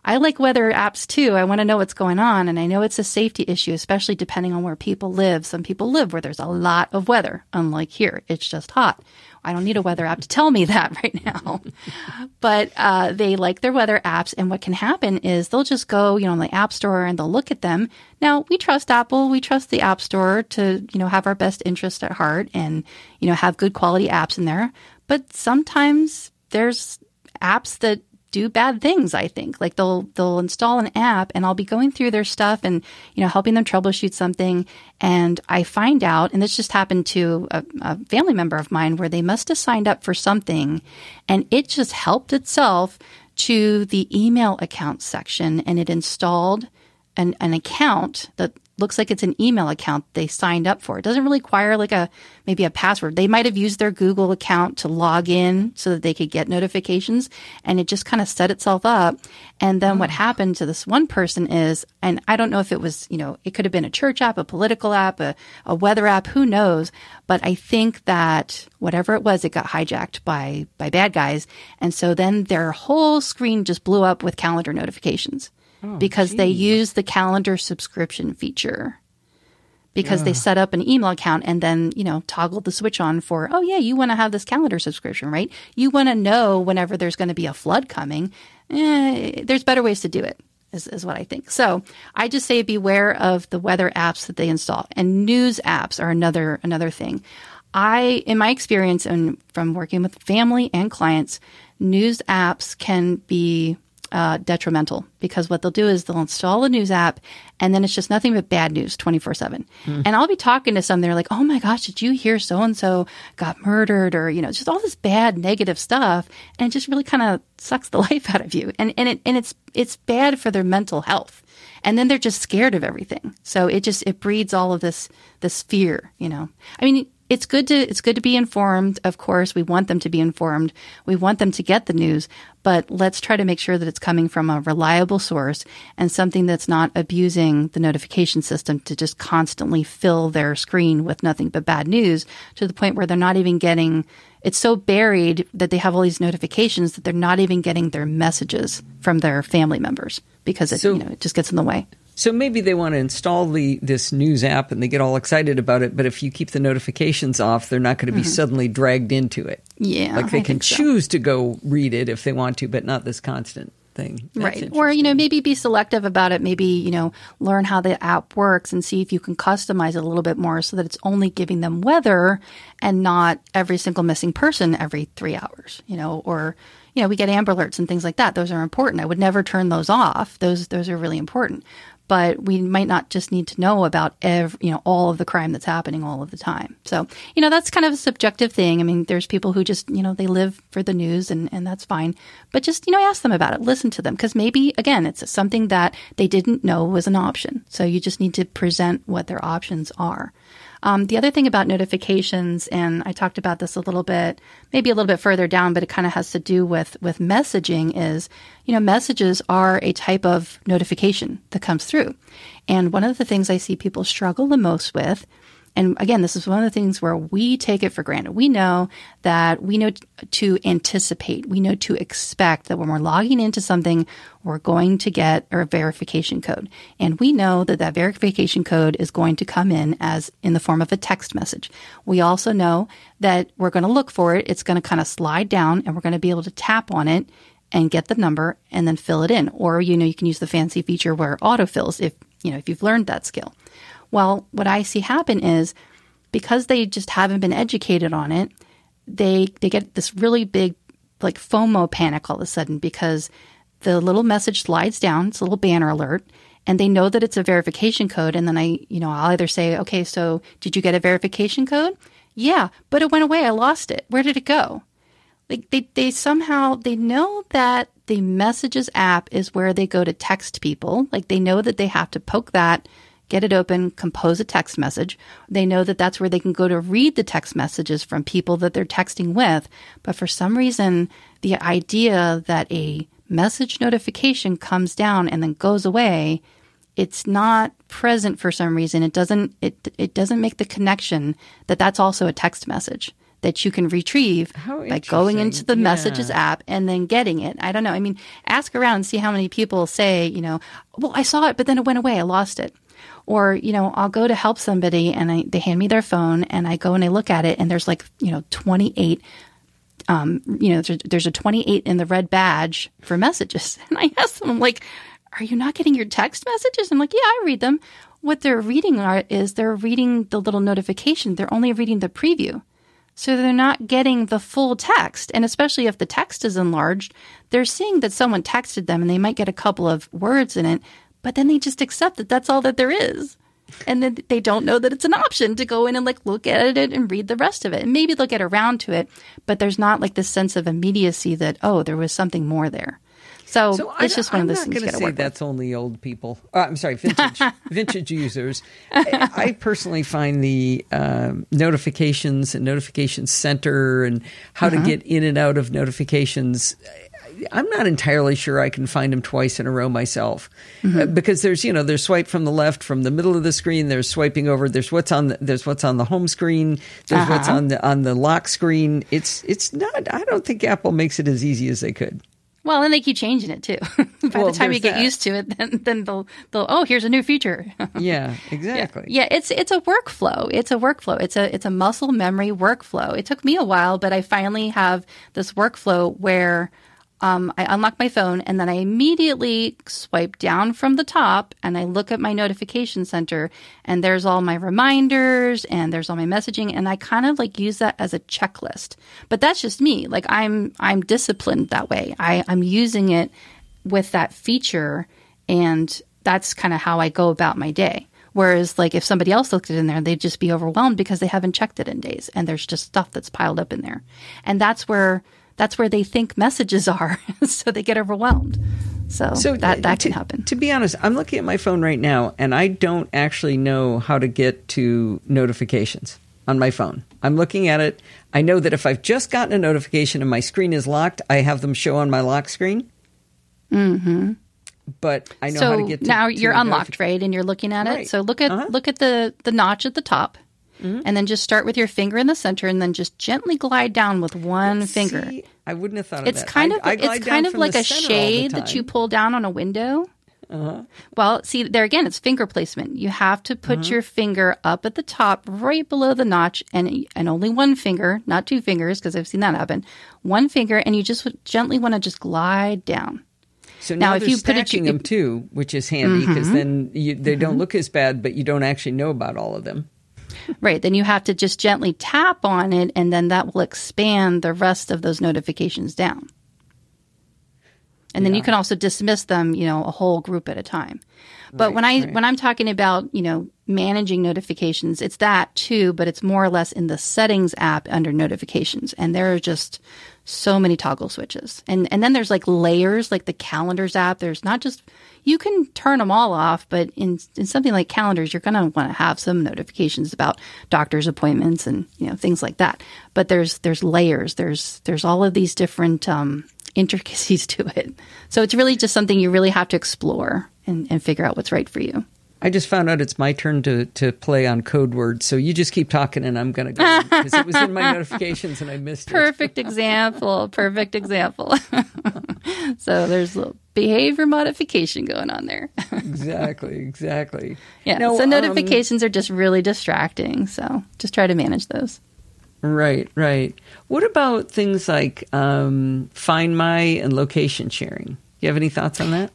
I like weather apps too. I want to know what's going on. And I know it's a safety issue, especially depending on where people live. Some people live where there's a lot of weather, unlike here. It's just hot. I don't need a weather app to tell me that right now. but uh, they like their weather apps. And what can happen is they'll just go, you know, in the app store and they'll look at them. Now, we trust Apple. We trust the app store to, you know, have our best interest at heart and, you know, have good quality apps in there. But sometimes there's apps that do bad things i think. Like they'll they'll install an app and i'll be going through their stuff and you know helping them troubleshoot something. And i find out and this just happened to a, a family member of mine where they must have signed up for something and it just helped itself to the email account section and it installed an, an account that looks like it's an email account they signed up for. It doesn't really require like a maybe a password. They might have used their Google account to log in so that they could get notifications and it just kind of set itself up. And then what mm. happened to this one person is, and I don't know if it was, you know, it could have been a church app, a political app, a, a weather app, who knows? But I think that whatever it was, it got hijacked by, by bad guys. And so then their whole screen just blew up with calendar notifications. Oh, because geez. they use the calendar subscription feature. Because yeah. they set up an email account and then you know toggle the switch on for oh yeah you want to have this calendar subscription right? You want to know whenever there's going to be a flood coming. Eh, there's better ways to do it is, is what i think. So i just say beware of the weather apps that they install. And news apps are another another thing. I in my experience and from working with family and clients news apps can be uh, detrimental because what they'll do is they'll install a news app and then it's just nothing but bad news 24 7. Mm. And I'll be talking to some, they're like, oh my gosh, did you hear so and so got murdered or, you know, just all this bad negative stuff. And it just really kind of sucks the life out of you. And, and it, and it's, it's bad for their mental health. And then they're just scared of everything. So it just, it breeds all of this, this fear, you know. I mean, it's good to it's good to be informed. Of course, we want them to be informed. We want them to get the news, but let's try to make sure that it's coming from a reliable source and something that's not abusing the notification system to just constantly fill their screen with nothing but bad news to the point where they're not even getting it's so buried that they have all these notifications that they're not even getting their messages from their family members because it, so, you know, it just gets in the way. So maybe they want to install the this news app and they get all excited about it, but if you keep the notifications off, they're not going to be mm-hmm. suddenly dragged into it. Yeah, like they I can choose so. to go read it if they want to, but not this constant thing. That's right. Or, you know, maybe be selective about it. Maybe, you know, learn how the app works and see if you can customize it a little bit more so that it's only giving them weather and not every single missing person every three hours, you know, or, you know, we get Amber Alerts and things like that. Those are important. I would never turn those off. Those those are really important but we might not just need to know about every, you know, all of the crime that's happening all of the time. So, you know, that's kind of a subjective thing. I mean, there's people who just, you know, they live for the news and, and that's fine. But just, you know, ask them about it, listen to them. Cause maybe, again, it's something that they didn't know was an option. So you just need to present what their options are. Um, the other thing about notifications, and I talked about this a little bit, maybe a little bit further down, but it kind of has to do with with messaging. Is you know messages are a type of notification that comes through, and one of the things I see people struggle the most with and again, this is one of the things where we take it for granted. We know that we know to anticipate, we know to expect that when we're logging into something, we're going to get a verification code. And we know that that verification code is going to come in as in the form of a text message. We also know that we're going to look for it. It's going to kind of slide down and we're going to be able to tap on it and get the number and then fill it in. Or, you know, you can use the fancy feature where autofills if, you know, if you've learned that skill. Well, what I see happen is because they just haven't been educated on it, they they get this really big like FOMO panic all of a sudden because the little message slides down, it's a little banner alert, and they know that it's a verification code. And then I, you know, I'll either say, okay, so did you get a verification code? Yeah, but it went away. I lost it. Where did it go? Like they, they somehow they know that the messages app is where they go to text people. Like they know that they have to poke that get it open, compose a text message. They know that that's where they can go to read the text messages from people that they're texting with. But for some reason, the idea that a message notification comes down and then goes away, it's not present for some reason. It doesn't, it, it doesn't make the connection that that's also a text message that you can retrieve by going into the yeah. messages app and then getting it. I don't know. I mean, ask around and see how many people say, you know, well, I saw it, but then it went away. I lost it. Or, you know, I'll go to help somebody and I, they hand me their phone and I go and I look at it and there's like, you know, 28 um, you know, there's, there's a 28 in the red badge for messages. And I ask them, I'm like, are you not getting your text messages? I'm like, yeah, I read them. What they're reading are, is they're reading the little notification. They're only reading the preview. So they're not getting the full text. And especially if the text is enlarged, they're seeing that someone texted them and they might get a couple of words in it, but then they just accept that that's all that there is. And then they don't know that it's an option to go in and like look at it and read the rest of it. And maybe they'll get around to it, but there's not like this sense of immediacy that, oh, there was something more there. So, so it's I, just one I'm of those things. I'm not going to say that's with. only old people. Uh, I'm sorry, vintage vintage users. I, I, personally find the um, notifications and notification center and how uh-huh. to get in and out of notifications. I'm not entirely sure I can find them twice in a row myself mm-hmm. uh, because there's you know there's swipe from the left from the middle of the screen there's swiping over there's what's on the, there's what's on the home screen there's uh-huh. what's on the on the lock screen it's it's not I don't think Apple makes it as easy as they could. Well, and they keep changing it too. By well, the time you get that. used to it, then then they'll they'll oh here's a new feature. yeah, exactly. Yeah. yeah, it's it's a workflow. It's a workflow. It's a it's a muscle memory workflow. It took me a while, but I finally have this workflow where um, I unlock my phone and then I immediately swipe down from the top and I look at my notification center and there's all my reminders and there's all my messaging and I kind of like use that as a checklist. But that's just me. Like I'm I'm disciplined that way. I, I'm using it with that feature and that's kind of how I go about my day. Whereas, like, if somebody else looked it in there, they'd just be overwhelmed because they haven't checked it in days and there's just stuff that's piled up in there. And that's where that's where they think messages are. so they get overwhelmed. So, so that, that to, can happen. To be honest, I'm looking at my phone right now and I don't actually know how to get to notifications on my phone. I'm looking at it. I know that if I've just gotten a notification and my screen is locked, I have them show on my lock screen. Mm-hmm. But I know so how to get to, now you're unlocked, right? And you're looking at right. it. So look at uh-huh. look at the the notch at the top Mm-hmm. And then just start with your finger in the center, and then just gently glide down with one See, finger. I wouldn't have thought of it's that. Kind of, I, I it's kind of like a shade that you pull down on a window. Uh-huh. Well, see, there again, it's finger placement. You have to put uh-huh. your finger up at the top, right below the notch, and and only one finger, not two fingers, because I've seen that happen. One finger, and you just gently want to just glide down. So now, now if you put it, you, them too, which is handy because mm-hmm. then you, they mm-hmm. don't look as bad, but you don't actually know about all of them. Right. Then you have to just gently tap on it, and then that will expand the rest of those notifications down. And then yeah. you can also dismiss them, you know, a whole group at a time. But right, when I right. when I'm talking about, you know, managing notifications, it's that too, but it's more or less in the settings app under notifications. And there are just so many toggle switches. And and then there's like layers, like the calendars app. There's not just you can turn them all off, but in in something like calendars, you're going to want to have some notifications about doctor's appointments and you know things like that. But there's there's layers. There's there's all of these different um, intricacies to it. So it's really just something you really have to explore and, and figure out what's right for you. I just found out it's my turn to, to play on code words. So you just keep talking and I'm going to go because it was in my notifications and I missed Perfect it. Perfect example. Perfect example. so there's a behavior modification going on there. exactly. Exactly. Yeah. Now, so um, notifications um, are just really distracting. So just try to manage those. Right, right. What about things like um, Find My and location sharing? You have any thoughts on that?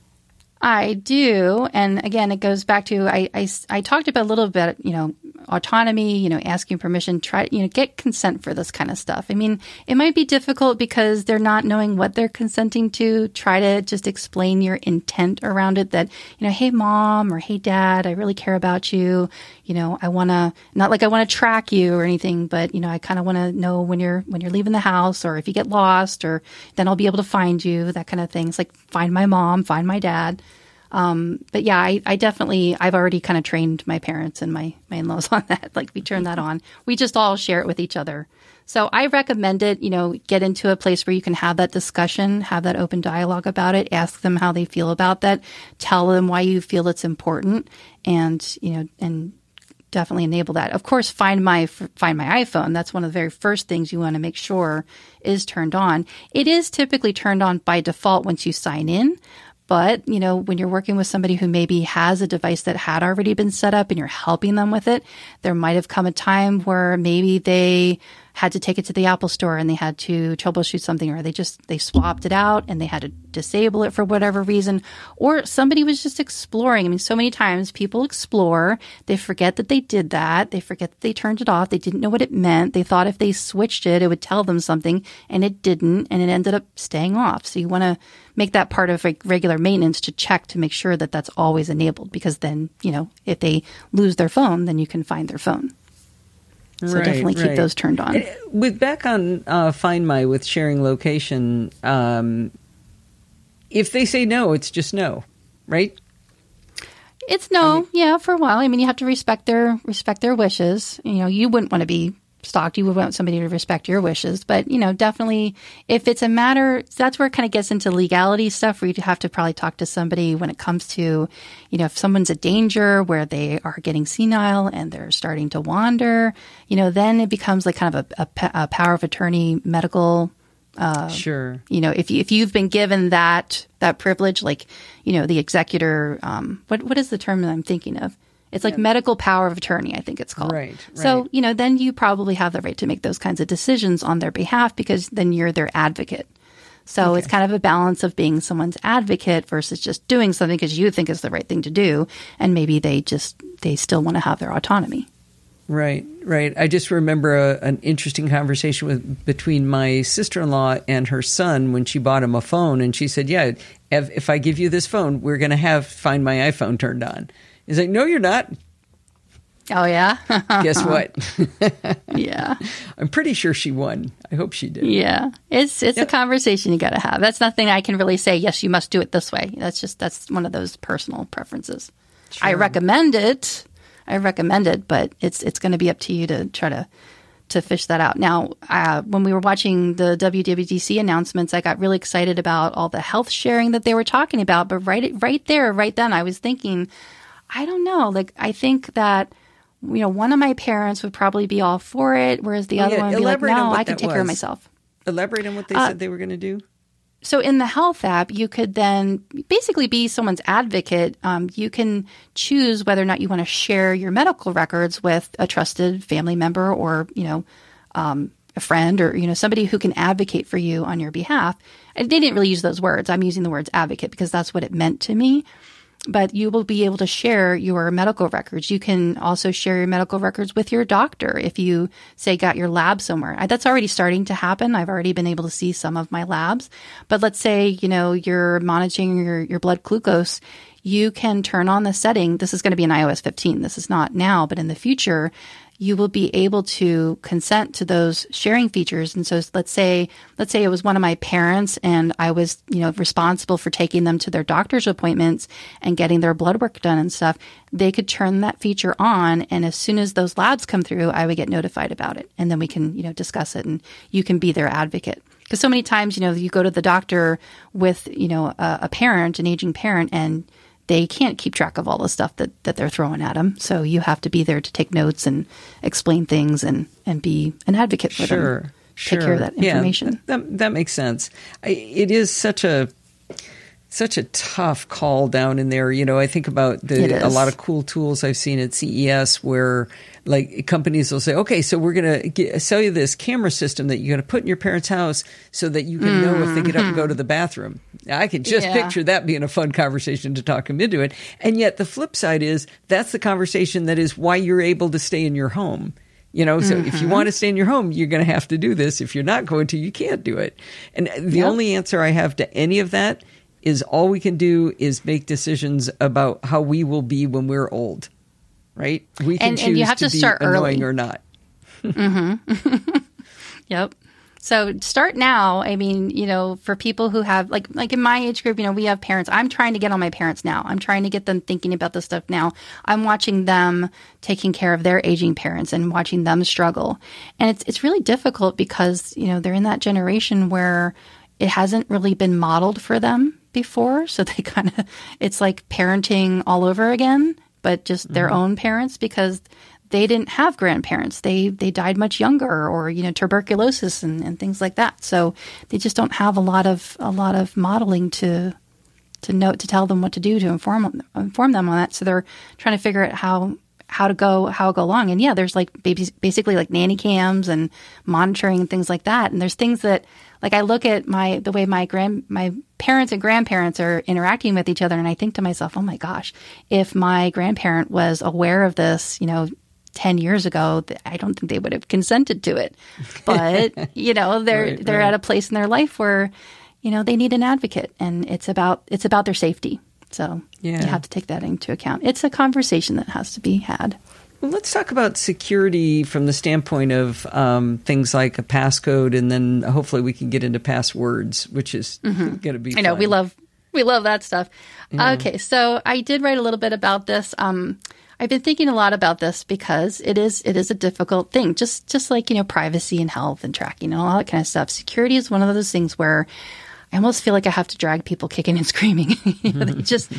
I do. And again, it goes back to I, I, I, talked about a little bit, you know, autonomy, you know, asking permission, try, you know, get consent for this kind of stuff. I mean, it might be difficult because they're not knowing what they're consenting to. Try to just explain your intent around it that, you know, hey, mom or hey, dad, I really care about you. You know, I want to, not like I want to track you or anything, but, you know, I kind of want to know when you're, when you're leaving the house or if you get lost or then I'll be able to find you, that kind of thing. It's like find my mom, find my dad. Um, but yeah, I, I, definitely, I've already kind of trained my parents and my, my in-laws on that. Like we turn that on. We just all share it with each other. So I recommend it, you know, get into a place where you can have that discussion, have that open dialogue about it, ask them how they feel about that, tell them why you feel it's important and, you know, and definitely enable that. Of course, find my find my iPhone. That's one of the very first things you want to make sure is turned on. It is typically turned on by default once you sign in, but, you know, when you're working with somebody who maybe has a device that had already been set up and you're helping them with it, there might have come a time where maybe they had to take it to the Apple store and they had to troubleshoot something or they just they swapped it out and they had to disable it for whatever reason or somebody was just exploring. I mean, so many times people explore, they forget that they did that, they forget that they turned it off, they didn't know what it meant. They thought if they switched it, it would tell them something and it didn't and it ended up staying off. So you want to make that part of regular maintenance to check to make sure that that's always enabled because then, you know, if they lose their phone, then you can find their phone. So right, definitely keep right. those turned on. With back on uh, Find My with sharing location, um, if they say no, it's just no, right? It's no, I mean, yeah, for a while. I mean, you have to respect their respect their wishes. You know, you wouldn't want to be stalked. You would want somebody to respect your wishes. But, you know, definitely if it's a matter, that's where it kind of gets into legality stuff where you have to probably talk to somebody when it comes to, you know, if someone's a danger where they are getting senile and they're starting to wander, you know, then it becomes like kind of a, a, a power of attorney medical uh, sure. You know, if you, if you've been given that that privilege, like you know, the executor, um, what what is the term that I'm thinking of? It's like yeah. medical power of attorney, I think it's called. Right, right. So, you know, then you probably have the right to make those kinds of decisions on their behalf because then you're their advocate. So okay. it's kind of a balance of being someone's advocate versus just doing something because you think is the right thing to do. And maybe they just, they still want to have their autonomy. Right, right. I just remember a, an interesting conversation with between my sister in law and her son when she bought him a phone, and she said, "Yeah, if, if I give you this phone, we're going to have Find My iPhone turned on." He's like, no, you're not. Oh yeah. Guess what? yeah. I'm pretty sure she won. I hope she did. Yeah. It's it's yep. a conversation you got to have. That's nothing I can really say. Yes, you must do it this way. That's just that's one of those personal preferences. Sure. I recommend it. I recommend it, but it's it's going to be up to you to try to to fish that out. Now, uh, when we were watching the WWDC announcements, I got really excited about all the health sharing that they were talking about. But right, right there, right then, I was thinking, I don't know. Like, I think that you know, one of my parents would probably be all for it, whereas the other yeah, one would be like, "No, I can take was. care of myself." Elaborate on what they uh, said they were going to do. So in the health app, you could then basically be someone's advocate. Um, you can choose whether or not you want to share your medical records with a trusted family member or, you know, um, a friend or, you know, somebody who can advocate for you on your behalf. And they didn't really use those words. I'm using the words advocate because that's what it meant to me but you will be able to share your medical records. You can also share your medical records with your doctor if you say got your lab somewhere. That's already starting to happen. I've already been able to see some of my labs. But let's say, you know, you're monitoring your, your blood glucose. You can turn on the setting. This is going to be in iOS 15. This is not now, but in the future, you will be able to consent to those sharing features. And so let's say, let's say it was one of my parents and I was, you know, responsible for taking them to their doctor's appointments and getting their blood work done and stuff. They could turn that feature on. And as soon as those labs come through, I would get notified about it. And then we can, you know, discuss it and you can be their advocate. Because so many times, you know, you go to the doctor with, you know, a, a parent, an aging parent, and they can't keep track of all the stuff that, that they're throwing at them. So you have to be there to take notes and explain things and, and be an advocate for sure, them. Sure. Take care of that information. Yeah, that, that makes sense. I, it is such a such a tough call down in there. You know, I think about the, a lot of cool tools I've seen at CES where like companies will say, okay, so we're going to sell you this camera system that you're going to put in your parents' house so that you can mm. know if they get up and go to the bathroom. I can just yeah. picture that being a fun conversation to talk them into it. And yet the flip side is that's the conversation that is why you're able to stay in your home. You know, so mm-hmm. if you mm-hmm. want to stay in your home, you're going to have to do this. If you're not going to, you can't do it. And the yep. only answer I have to any of that is all we can do is make decisions about how we will be when we're old. Right? We can and, choose and you have to, to start annoying early. or not. mm-hmm. yep. So start now. I mean, you know, for people who have like like in my age group, you know, we have parents. I'm trying to get on my parents now. I'm trying to get them thinking about this stuff now. I'm watching them taking care of their aging parents and watching them struggle. And it's it's really difficult because, you know, they're in that generation where it hasn't really been modeled for them before. So they kind of, it's like parenting all over again, but just their mm-hmm. own parents because they didn't have grandparents. They they died much younger, or you know, tuberculosis and, and things like that. So they just don't have a lot of a lot of modeling to to know to tell them what to do to inform inform them on that. So they're trying to figure out how how to go how to go along. And yeah, there's like basically like nanny cams and monitoring and things like that. And there's things that like I look at my the way my grand my parents and grandparents are interacting with each other, and I think to myself, oh my gosh, if my grandparent was aware of this, you know, 10 years ago, I don't think they would have consented to it. But, you know, they're right, they're right. at a place in their life where, you know, they need an advocate and it's about it's about their safety. So yeah. you have to take that into account. It's a conversation that has to be had. Let's talk about security from the standpoint of um, things like a passcode, and then hopefully we can get into passwords, which is mm-hmm. going to be. I know we love we love that stuff. Yeah. Okay, so I did write a little bit about this. Um, I've been thinking a lot about this because it is it is a difficult thing. Just just like you know privacy and health and tracking and all that kind of stuff. Security is one of those things where I almost feel like I have to drag people kicking and screaming. you know, they just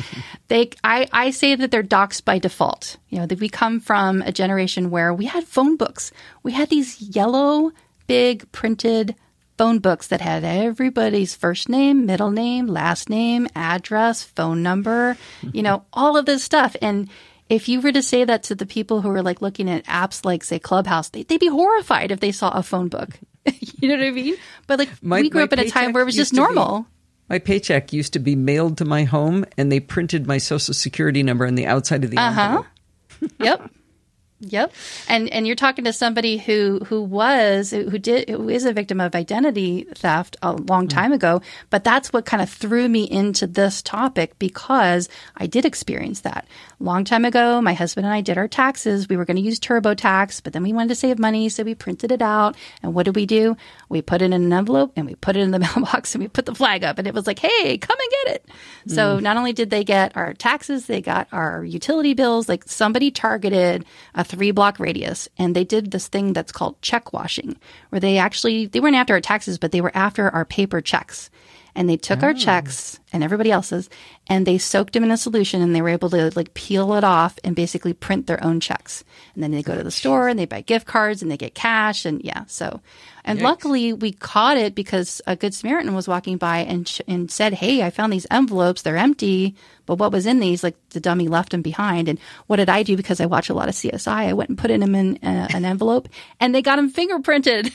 they I, I say that they're docs by default. You know, that we come from a generation where we had phone books. We had these yellow, big printed phone books that had everybody's first name, middle name, last name, address, phone number, you know, all of this stuff. And if you were to say that to the people who are like looking at apps like say Clubhouse, they, would be horrified if they saw a phone book. you know what I mean? But like my, we grew up in a time where it was just normal. Be, my paycheck used to be mailed to my home, and they printed my social security number on the outside of the uh-huh. envelope. yep. Yep. And and you're talking to somebody who who was who did who is a victim of identity theft a long time ago, but that's what kind of threw me into this topic because I did experience that. Long time ago, my husband and I did our taxes. We were going to use TurboTax, but then we wanted to save money, so we printed it out. And what did we do? We put it in an envelope and we put it in the mailbox and we put the flag up and it was like, "Hey, come and get it." Mm. So not only did they get our taxes, they got our utility bills, like somebody targeted a three block radius. And they did this thing that's called check washing, where they actually, they weren't after our taxes, but they were after our paper checks. And they took oh. our checks and everybody else's and they soaked them in a solution and they were able to like peel it off and basically print their own checks. And then they go to the store and they buy gift cards and they get cash. And yeah, so and Yikes. luckily, we caught it because a good Samaritan was walking by and sh- and said, "Hey, I found these envelopes. They're empty, but what was in these? Like the dummy left them behind." And what did I do? Because I watch a lot of CSI, I went and put in them in uh, an envelope, and they got them fingerprinted.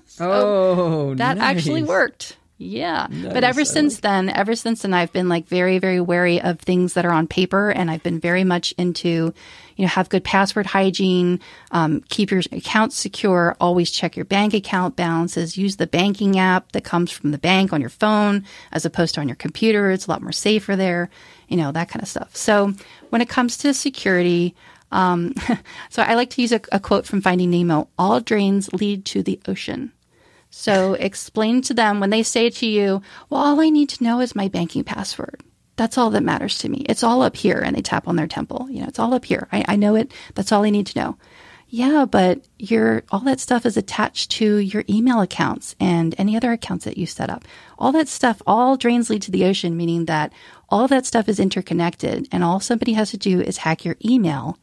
so oh, that nice. actually worked. Yeah. Nice. But ever since like then, ever since then, I've been like very, very wary of things that are on paper. And I've been very much into, you know, have good password hygiene, um, keep your accounts secure, always check your bank account balances, use the banking app that comes from the bank on your phone as opposed to on your computer. It's a lot more safer there, you know, that kind of stuff. So when it comes to security, um, so I like to use a, a quote from Finding Nemo all drains lead to the ocean. So explain to them when they say to you, well, all I need to know is my banking password. That's all that matters to me. It's all up here. And they tap on their temple. You know, it's all up here. I, I know it. That's all I need to know. Yeah, but your all that stuff is attached to your email accounts and any other accounts that you set up. All that stuff, all drains lead to the ocean, meaning that all that stuff is interconnected and all somebody has to do is hack your email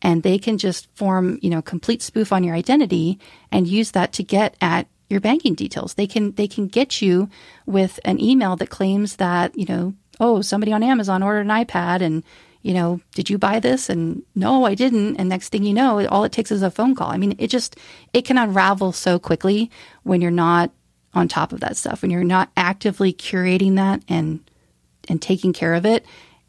and they can just form, you know, complete spoof on your identity and use that to get at your banking details. They can they can get you with an email that claims that, you know, oh, somebody on Amazon ordered an iPad and you know, did you buy this? And no, I didn't. And next thing you know, all it takes is a phone call. I mean, it just it can unravel so quickly when you're not on top of that stuff, when you're not actively curating that and and taking care of it,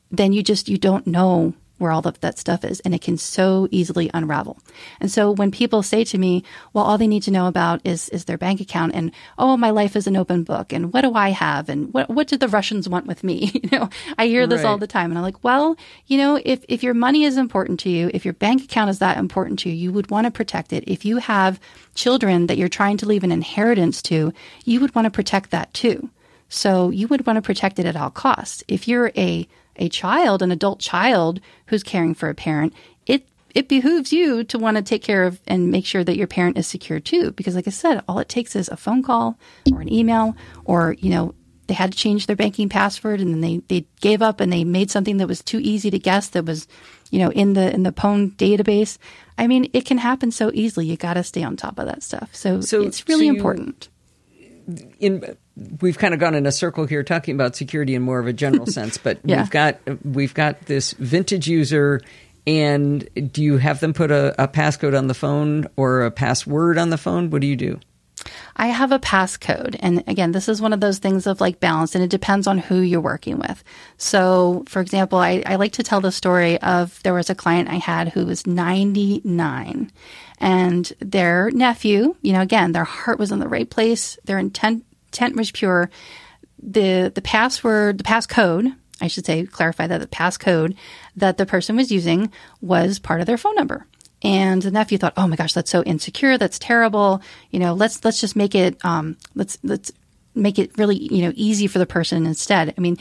then you just you don't know where all of that stuff is and it can so easily unravel. And so when people say to me, well, all they need to know about is, is their bank account and, oh, my life is an open book and what do I have and what, what did the Russians want with me? you know, I hear this right. all the time and I'm like, well, you know, if, if your money is important to you, if your bank account is that important to you, you would want to protect it. If you have children that you're trying to leave an inheritance to, you would want to protect that too. So you would want to protect it at all costs. If you're a a child, an adult child who's caring for a parent, it it behooves you to want to take care of and make sure that your parent is secure too. Because like I said, all it takes is a phone call or an email or, you know, they had to change their banking password and then they, they gave up and they made something that was too easy to guess that was, you know, in the in the Pwn database. I mean, it can happen so easily. You gotta stay on top of that stuff. So, so it's really so you, important. In we've kind of gone in a circle here talking about security in more of a general sense, but yeah. we've got we've got this vintage user And do you have them put a, a passcode on the phone or a password on the phone? What do you do? I have a passcode. And again, this is one of those things of like balance and it depends on who you're working with. So, for example, I, I like to tell the story of there was a client I had who was 99 and their nephew, you know, again, their heart was in the right place. Their intent, was pure. The, the password, the passcode, I should say, clarify that the passcode that the person was using was part of their phone number. And the nephew thought, "Oh my gosh, that's so insecure. That's terrible. You know, let's let's just make it um, let's let's make it really you know easy for the person instead." I mean,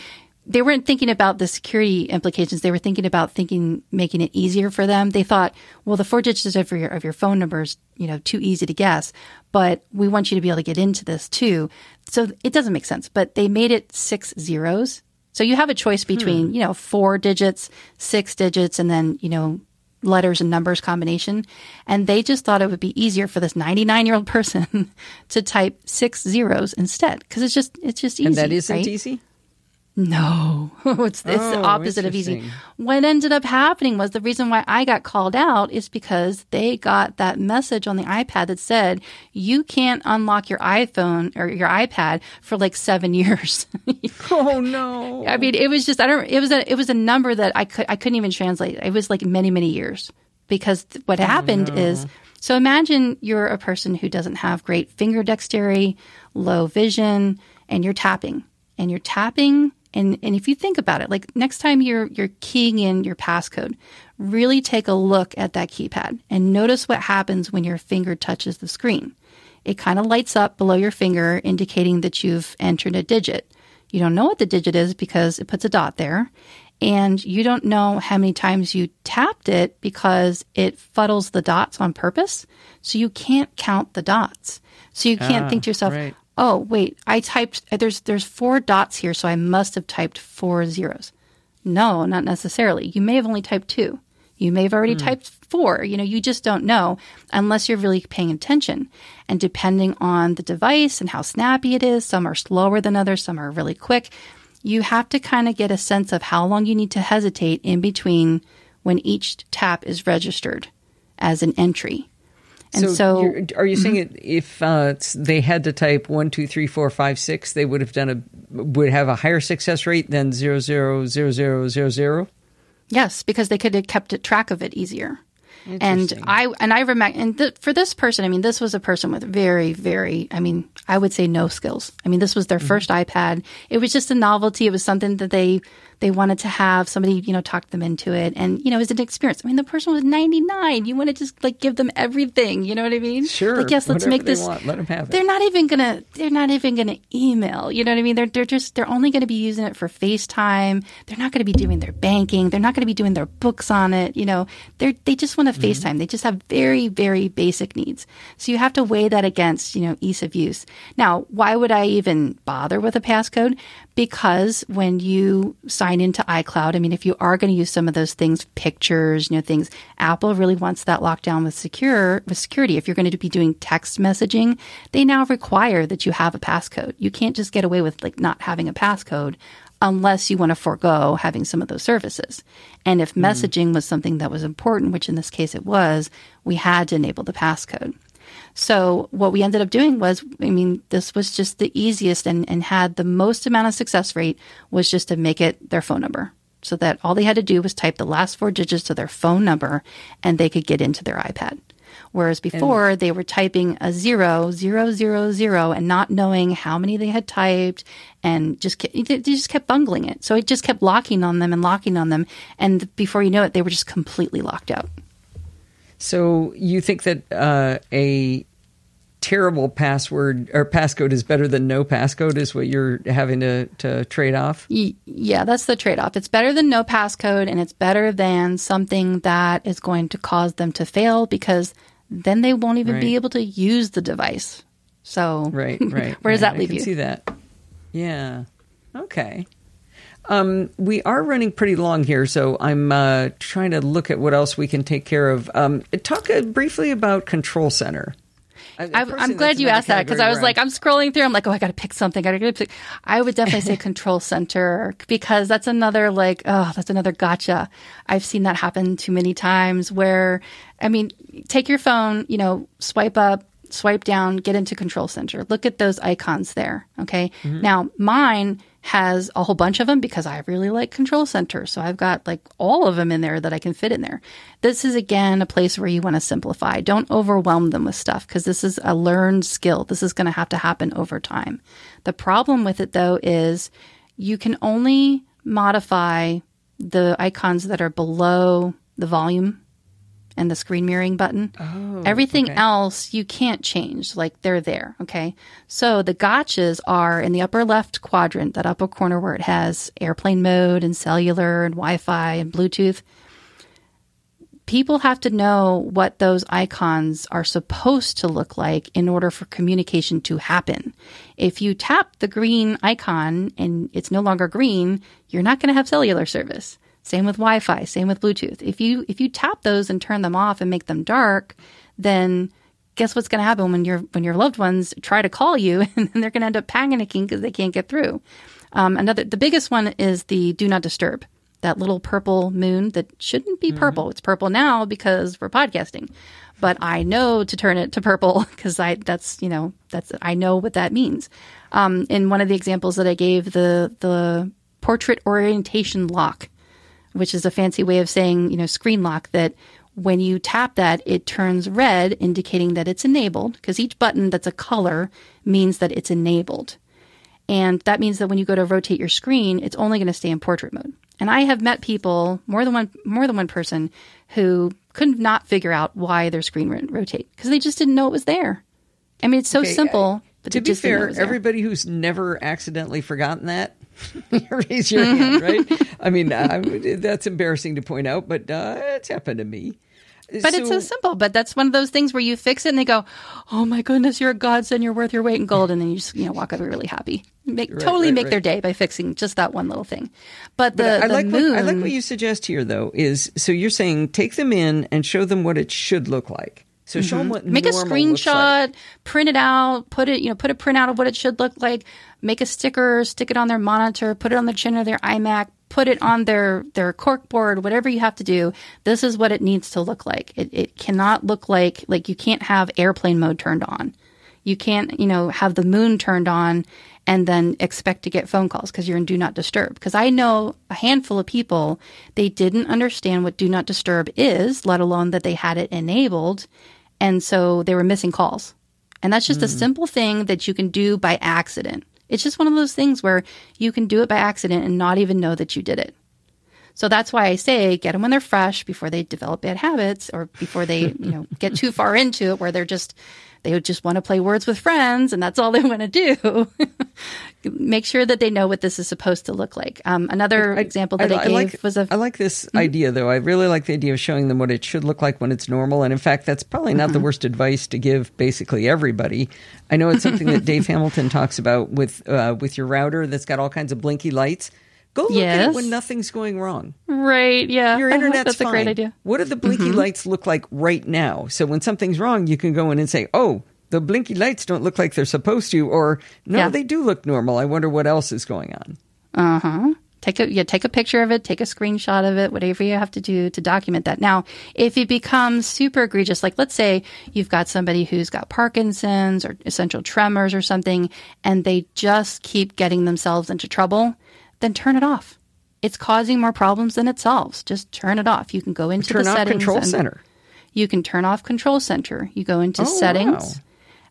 they weren't thinking about the security implications. They were thinking about thinking making it easier for them. They thought, "Well, the four digits of your of your phone number is you know too easy to guess, but we want you to be able to get into this too." So it doesn't make sense. But they made it six zeros. So you have a choice between, hmm. you know, four digits, six digits, and then, you know, letters and numbers combination. And they just thought it would be easier for this 99 year old person to type six zeros instead. Cause it's just, it's just easy. And that isn't right? easy? No, it's, it's oh, the opposite of easy. What ended up happening was the reason why I got called out is because they got that message on the iPad that said, you can't unlock your iPhone or your iPad for like seven years. oh no. I mean, it was just, I don't, it was a, it was a number that I could, I couldn't even translate. It was like many, many years because what oh, happened no. is, so imagine you're a person who doesn't have great finger dexterity, low vision, and you're tapping and you're tapping and, and if you think about it, like next time you're, you're keying in your passcode, really take a look at that keypad and notice what happens when your finger touches the screen. It kind of lights up below your finger, indicating that you've entered a digit. You don't know what the digit is because it puts a dot there. And you don't know how many times you tapped it because it fuddles the dots on purpose. So you can't count the dots. So you can't ah, think to yourself, right oh wait, I typed there's there's four dots here, so I must have typed four zeros. No, not necessarily. You may have only typed two. You may have already mm. typed four. You know, you just don't know unless you're really paying attention. And depending on the device and how snappy it is, some are slower than others, some are really quick. You have to kind of get a sense of how long you need to hesitate in between when each tap is registered as an entry. And so, so are you saying mm-hmm. if uh, they had to type one, two, three, four, five, six, they would have done a would have a higher success rate than zero, zero, zero, zero, zero, zero? Yes, because they could have kept track of it easier. And I and I remember and th- for this person, I mean, this was a person with very, very, I mean, I would say no skills. I mean, this was their mm-hmm. first iPad. It was just a novelty. It was something that they they wanted to have somebody, you know, talk them into it. And, you know, it was an experience. I mean, the person was 99. You want to just like give them everything. You know what I mean? Sure. Like, yes, let's make this. Want, let them have it. They're not even going to, they're not even going to email. You know what I mean? They're, they're just, they're only going to be using it for FaceTime. They're not going to be doing their banking. They're not going to be doing their books on it. You know, they're, they just want to mm-hmm. FaceTime. They just have very, very basic needs. So you have to weigh that against, you know, ease of use. Now, why would I even bother with a passcode? Because when you sign into iCloud, I mean, if you are going to use some of those things, pictures, you know, things, Apple really wants that lockdown with secure, with security. If you're going to be doing text messaging, they now require that you have a passcode. You can't just get away with like not having a passcode unless you want to forego having some of those services. And if mm-hmm. messaging was something that was important, which in this case it was, we had to enable the passcode. So what we ended up doing was, I mean, this was just the easiest and, and had the most amount of success rate was just to make it their phone number. So that all they had to do was type the last four digits of their phone number and they could get into their iPad. Whereas before and, they were typing a zero, zero, zero, zero, and not knowing how many they had typed, and just they just kept bungling it. So it just kept locking on them and locking on them, and before you know it, they were just completely locked out. So you think that uh, a terrible password or passcode is better than no passcode is what you're having to, to trade off? Yeah, that's the trade off. It's better than no passcode and it's better than something that is going to cause them to fail because then they won't even right. be able to use the device. So, right, right. where right. does that leave I can you? See that? Yeah. Okay. Um, we are running pretty long here, so I'm uh, trying to look at what else we can take care of. Um, talk uh, briefly about Control Center. I- I, personally, I'm glad you asked that because I was where like, I'm scrolling through. I'm like, oh, I got to pick something. I got to pick. I would definitely say control center because that's another like, oh, that's another gotcha. I've seen that happen too many times. Where, I mean, take your phone, you know, swipe up, swipe down, get into control center. Look at those icons there. Okay. Mm-hmm. Now mine has a whole bunch of them because I really like control center. So I've got like all of them in there that I can fit in there. This is again a place where you want to simplify. Don't overwhelm them with stuff because this is a learned skill. This is going to have to happen over time. The problem with it though is you can only modify the icons that are below the volume and the screen mirroring button. Oh, Everything okay. else you can't change. Like they're there. Okay. So the gotchas are in the upper left quadrant, that upper corner where it has airplane mode and cellular and Wi Fi and Bluetooth. People have to know what those icons are supposed to look like in order for communication to happen. If you tap the green icon and it's no longer green, you're not going to have cellular service. Same with Wi-Fi, same with Bluetooth. If you if you tap those and turn them off and make them dark, then guess what's going to happen when your when your loved ones try to call you and they're going to end up panicking because they can't get through. Um, another the biggest one is the do not disturb. That little purple moon that shouldn't be purple. It's purple now because we're podcasting. But I know to turn it to purple because I that's you know that's I know what that means. Um, in one of the examples that I gave, the the portrait orientation lock which is a fancy way of saying, you know, screen lock that when you tap that, it turns red, indicating that it's enabled, because each button that's a color means that it's enabled. And that means that when you go to rotate your screen, it's only going to stay in portrait mode. And I have met people, more than one, more than one person, who could not figure out why their screen would rotate because they just didn't know it was there. I mean, it's so Okay, simple. But to be just didn't know it fair, everybody who's never accidentally forgotten that, raise your Mm-hmm. hand, right? I mean, I, that's embarrassing to point out, but uh, it's happened to me. But it's so simple. But that's one of those things where you fix it and they go, "Oh my goodness, you're a godsend. You're worth your weight in gold." And then you just you know walk away really happy. Make totally right, make right. their day by fixing just that one little thing. But the, But I the like moon, what I like what you suggest here, though. Is so you're saying take them in and show them what it should look like. So show them what Mm-hmm. make a looks like. screenshot, print it out, put it you know put a print out of what it should look like. Make a sticker, stick it on their monitor, put it on the chin of their iMac, put it on their their cork board, whatever you have to do. This is what it needs to look like. It, it cannot look like like you can't have airplane mode turned on. You can't, you know, have the moon turned on and then expect to get phone calls because you're in do not disturb. Because I know a handful of people, they didn't understand what do not disturb is, let alone that they had it enabled. And so they were missing calls. And that's just a hmm. simple thing that you can do by accident. It's just one of those things where you can do it by accident and not even know that you did it. So that's why I say get them when they're fresh before they develop bad habits or before they, you know, get too far into it where they're just they would just want to play words with friends and that's all they want to do. Make sure that they know what this is supposed to look like. Um, another example that I, gave like, was a I like this idea though. I really like the idea of showing them what it should look like when it's normal. And in fact, that's probably not Mm-hmm. the worst advice to give basically everybody. I know it's something that Dave Hamilton talks about with uh, with your router that's got all kinds of blinky lights. Go look at it when nothing's going wrong. right. Yeah, Your internet's that's fine. a great idea. Mm-hmm. What do the blinky lights look like right now? So when something's wrong, you can go in and say, "Oh, the blinky lights don't look like they're supposed to," or "No, Yeah. they do look normal. I wonder what else is going on." Uh huh. Take a yeah, take a picture of it, take a screenshot of it, whatever you have to do to document that. Now, if it becomes super egregious, like let's say you've got somebody who's got Parkinson's or essential tremors or something, and they just keep getting themselves into trouble, then turn it off. It's causing more problems than it solves. Just turn it off. You can go into Turn the off settings Control Center. you can turn off control center. You go into Oh, settings wow.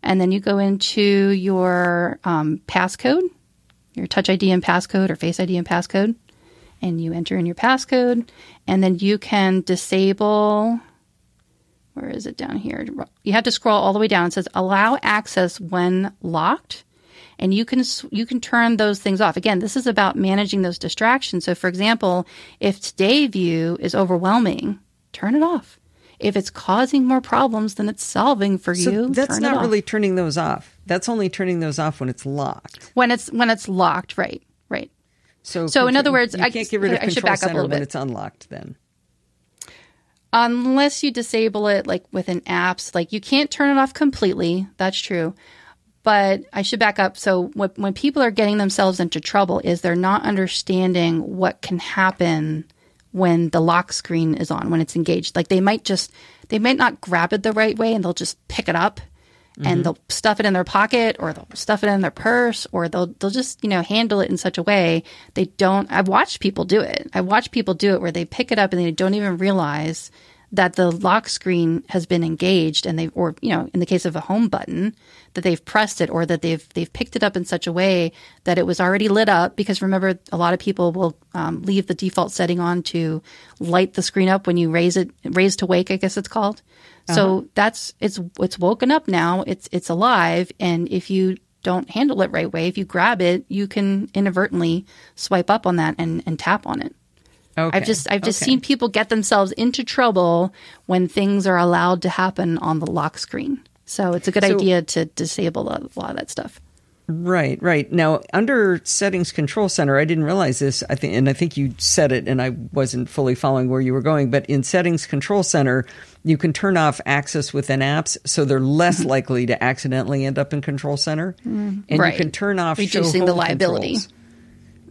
and then you go into your um, passcode, your touch ID and passcode or face ID and passcode, and you enter in your passcode and then you can disable where is it down here? You have to scroll all the way down. It says allow access when locked. And you can you can turn those things off. Again, this is about managing those distractions. So for example, if today view is overwhelming, turn it off. If it's causing more problems than it's solving for So you, that's turn it not really turning those off. That's only turning those off when it's locked. when it's when it's locked, right? Right. So, So in other words, I- can't get rid of I should control back up a center when it's unlocked. Then unless you disable it like within apps like you can't turn it off completely that's true but i should back up. So when, when people are getting themselves into trouble is they're not understanding what can happen when the lock screen is on when it's engaged. Like they might just they might not grab it the right way and they'll just pick it up mm-hmm. and they'll stuff it in their pocket or they'll stuff it in their purse or they'll they'll just you know handle it in such a way they don't i've watched people do it. I've watched people do it where they pick it up and they don't even realize that the lock screen has been engaged and they've or you know in the case of a home button that they've pressed it or that they've they've picked it up in such a way that it was already lit up. Because remember a lot of people will um, leave the default setting on to light the screen up when you raise it raise to wake I guess it's called. Uh-huh. so that's it's it's woken up now. It's it's alive. And if you don't handle it right way if you grab it you can inadvertently swipe up on that and and tap on it Okay. I've just I've just okay. seen people get themselves into trouble when things are allowed to happen on the lock screen. So it's a good so, idea to disable a lot of that stuff. Right, right. Now, under Settings Control Center, I didn't realize this. I think, and I think you said it, and I wasn't fully following where you were going. But in Settings Control Center, you can turn off access within apps, so they're less mm-hmm. likely to accidentally end up in Control Center. Mm, and right. you can turn off reducing the liability. Controls.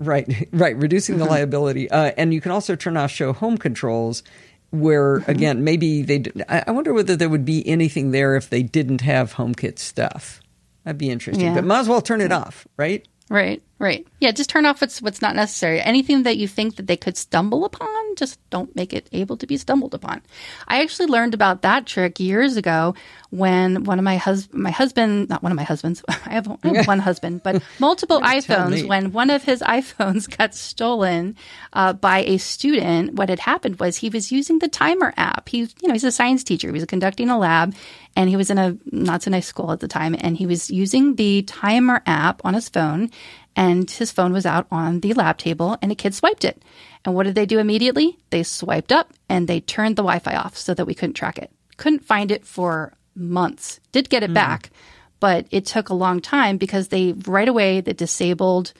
Right, right, reducing the mm-hmm. liability, uh, and you can also turn off show home controls. Where mm-hmm. again, maybe they. I wonder whether there would be anything there if they didn't have HomeKit stuff. That'd be interesting, yeah. but might as well turn it off, right? Right, right. Yeah, just turn off what's what's not necessary. Anything that you think that they could stumble upon, just don't make it able to be stumbled upon. I actually learned about that trick years ago when one of my hus- my husband, not one of my husbands, I have, I have one husband, but multiple iPhones. When one of his iPhones got stolen uh, by a student, what had happened was he was using the timer app. He, you know, he's a science teacher. He was conducting a lab, and he was in a not so nice school at the time, and he was using the timer app on his phone, and his phone was out on the lab table, and a kid swiped it. And what did they do immediately? They swiped up and they turned the Wi-Fi off so that we couldn't track it. Couldn't find it for months. Did get it mm. back, but it took a long time because they right away they disabled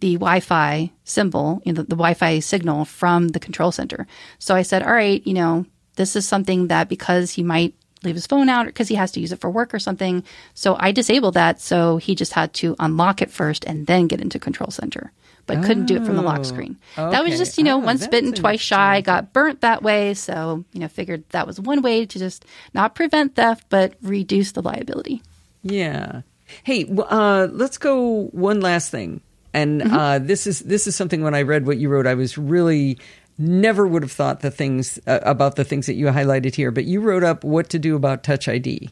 the Wi-Fi symbol, you know, the, the Wi-Fi signal from the control center. So I said, all right, you know, this is something that because he might leave his phone out because he has to use it for work or something. So I disabled that. So he just had to unlock it first and then get into control center, but oh, couldn't do it from the lock oh, screen. Okay. That was just, you know, oh, once bitten, twice shy, got burnt that way. So, you know, figured that was one way to just not prevent theft, but reduce the liability. Yeah. Hey, uh, let's go one last thing. And mm-hmm. uh, this is this is something when I read what you wrote, I was really never would have thought the things uh, about the things that you highlighted here, but you wrote up what to do about Touch ID.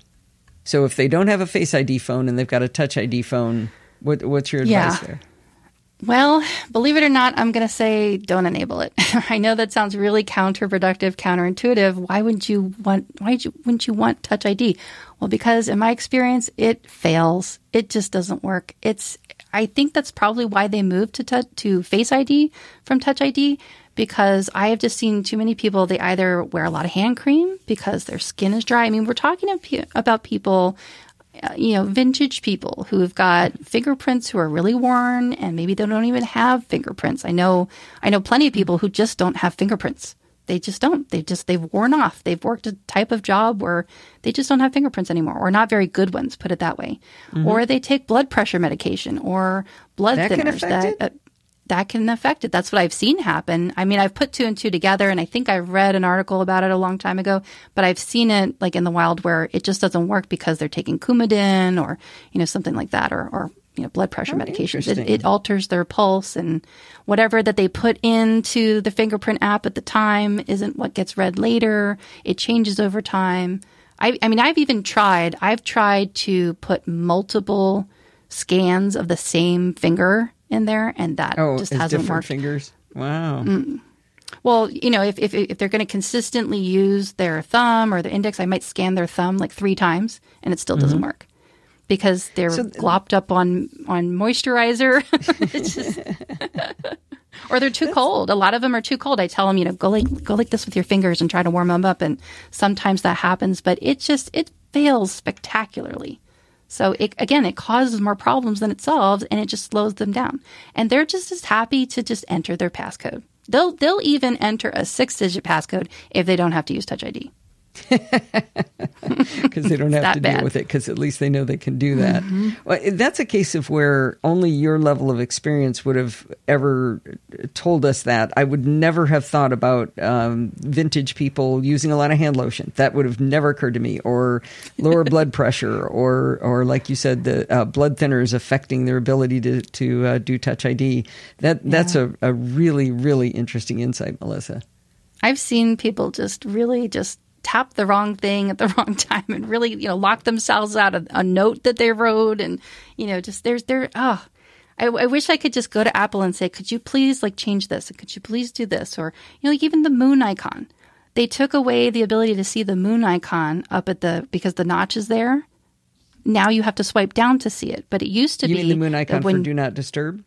So if they don't have a Face ID phone and they've got a Touch ID phone, what, what's your advice yeah. there? Well, believe it or not, I'm going to say don't enable it. I know that sounds really counterproductive, counterintuitive. Why wouldn't you want? Why wouldn't you want Touch ID? Well, because in my experience, it fails. It just doesn't work. It's. I think that's probably why they moved to t- to Face ID from Touch ID because I have just seen too many people. They either wear a lot of hand cream because their skin is dry. I mean, we're talking about people, uh, you know, vintage people who have got fingerprints who are really worn, and maybe they don't even have fingerprints. I know, I know plenty of people who just don't have fingerprints. They just don't. They just they've worn off. They've worked a type of job where they just don't have fingerprints anymore, or not very good ones. Put it that way. Mm-hmm. Or they take blood pressure medication or blood that thinners that. Uh, that can affect it. That's what I've seen happen. I mean, I've put two and two together and I think I've read an article about it a long time ago, but I've seen it like in the wild where it just doesn't work because they're taking Coumadin or, you know, something like that or, or you know, blood pressure oh, medications. It, it alters their pulse and whatever that they put into the fingerprint app at the time isn't what gets read later. It changes over time. I, I mean, I've even tried, I've tried to put multiple scans of the same finger in there, and that oh, just hasn't worked. Fingers. Wow. Mm. Well, you know, if, if if they're going to consistently use their thumb or their index, I might scan their thumb like three times, and it still doesn't mm-hmm. work because they're so, glopped up on on moisturizer. just, or they're too cold. A lot of them are too cold. I tell them, you know, go like go like this with your fingers and try to warm them up, and sometimes that happens, but it just it fails spectacularly. So it, again, it causes more problems than it solves and it just slows them down. And they're just as happy to just enter their passcode. They'll they'll even enter a six digit passcode if they don't have to use Touch ID. because they don't have to deal with it because at least they know they can do that. Mm-hmm. Well, that's a case of where only your level of experience would have ever told us that. I would never have thought about um, vintage people using a lot of hand lotion. That would have never occurred to me. Or lower blood pressure, or or like you said, the uh, blood thinners affecting their ability to to uh, do Touch ID. That that's yeah. a, a really really interesting insight, Melissa. I've seen people just really just tap the wrong thing at the wrong time and really, you know, lock themselves out of a note that they wrote. And, you know, just there's, there, oh, I, I, wish I could just go to Apple and say, could you please like change this? And could you please do this? Or, you know, like even the moon icon. They took away the ability to see the moon icon up at the, because the notch is there. Now you have to swipe down to see it. But it used to you be. the moon icon when, for do not disturb?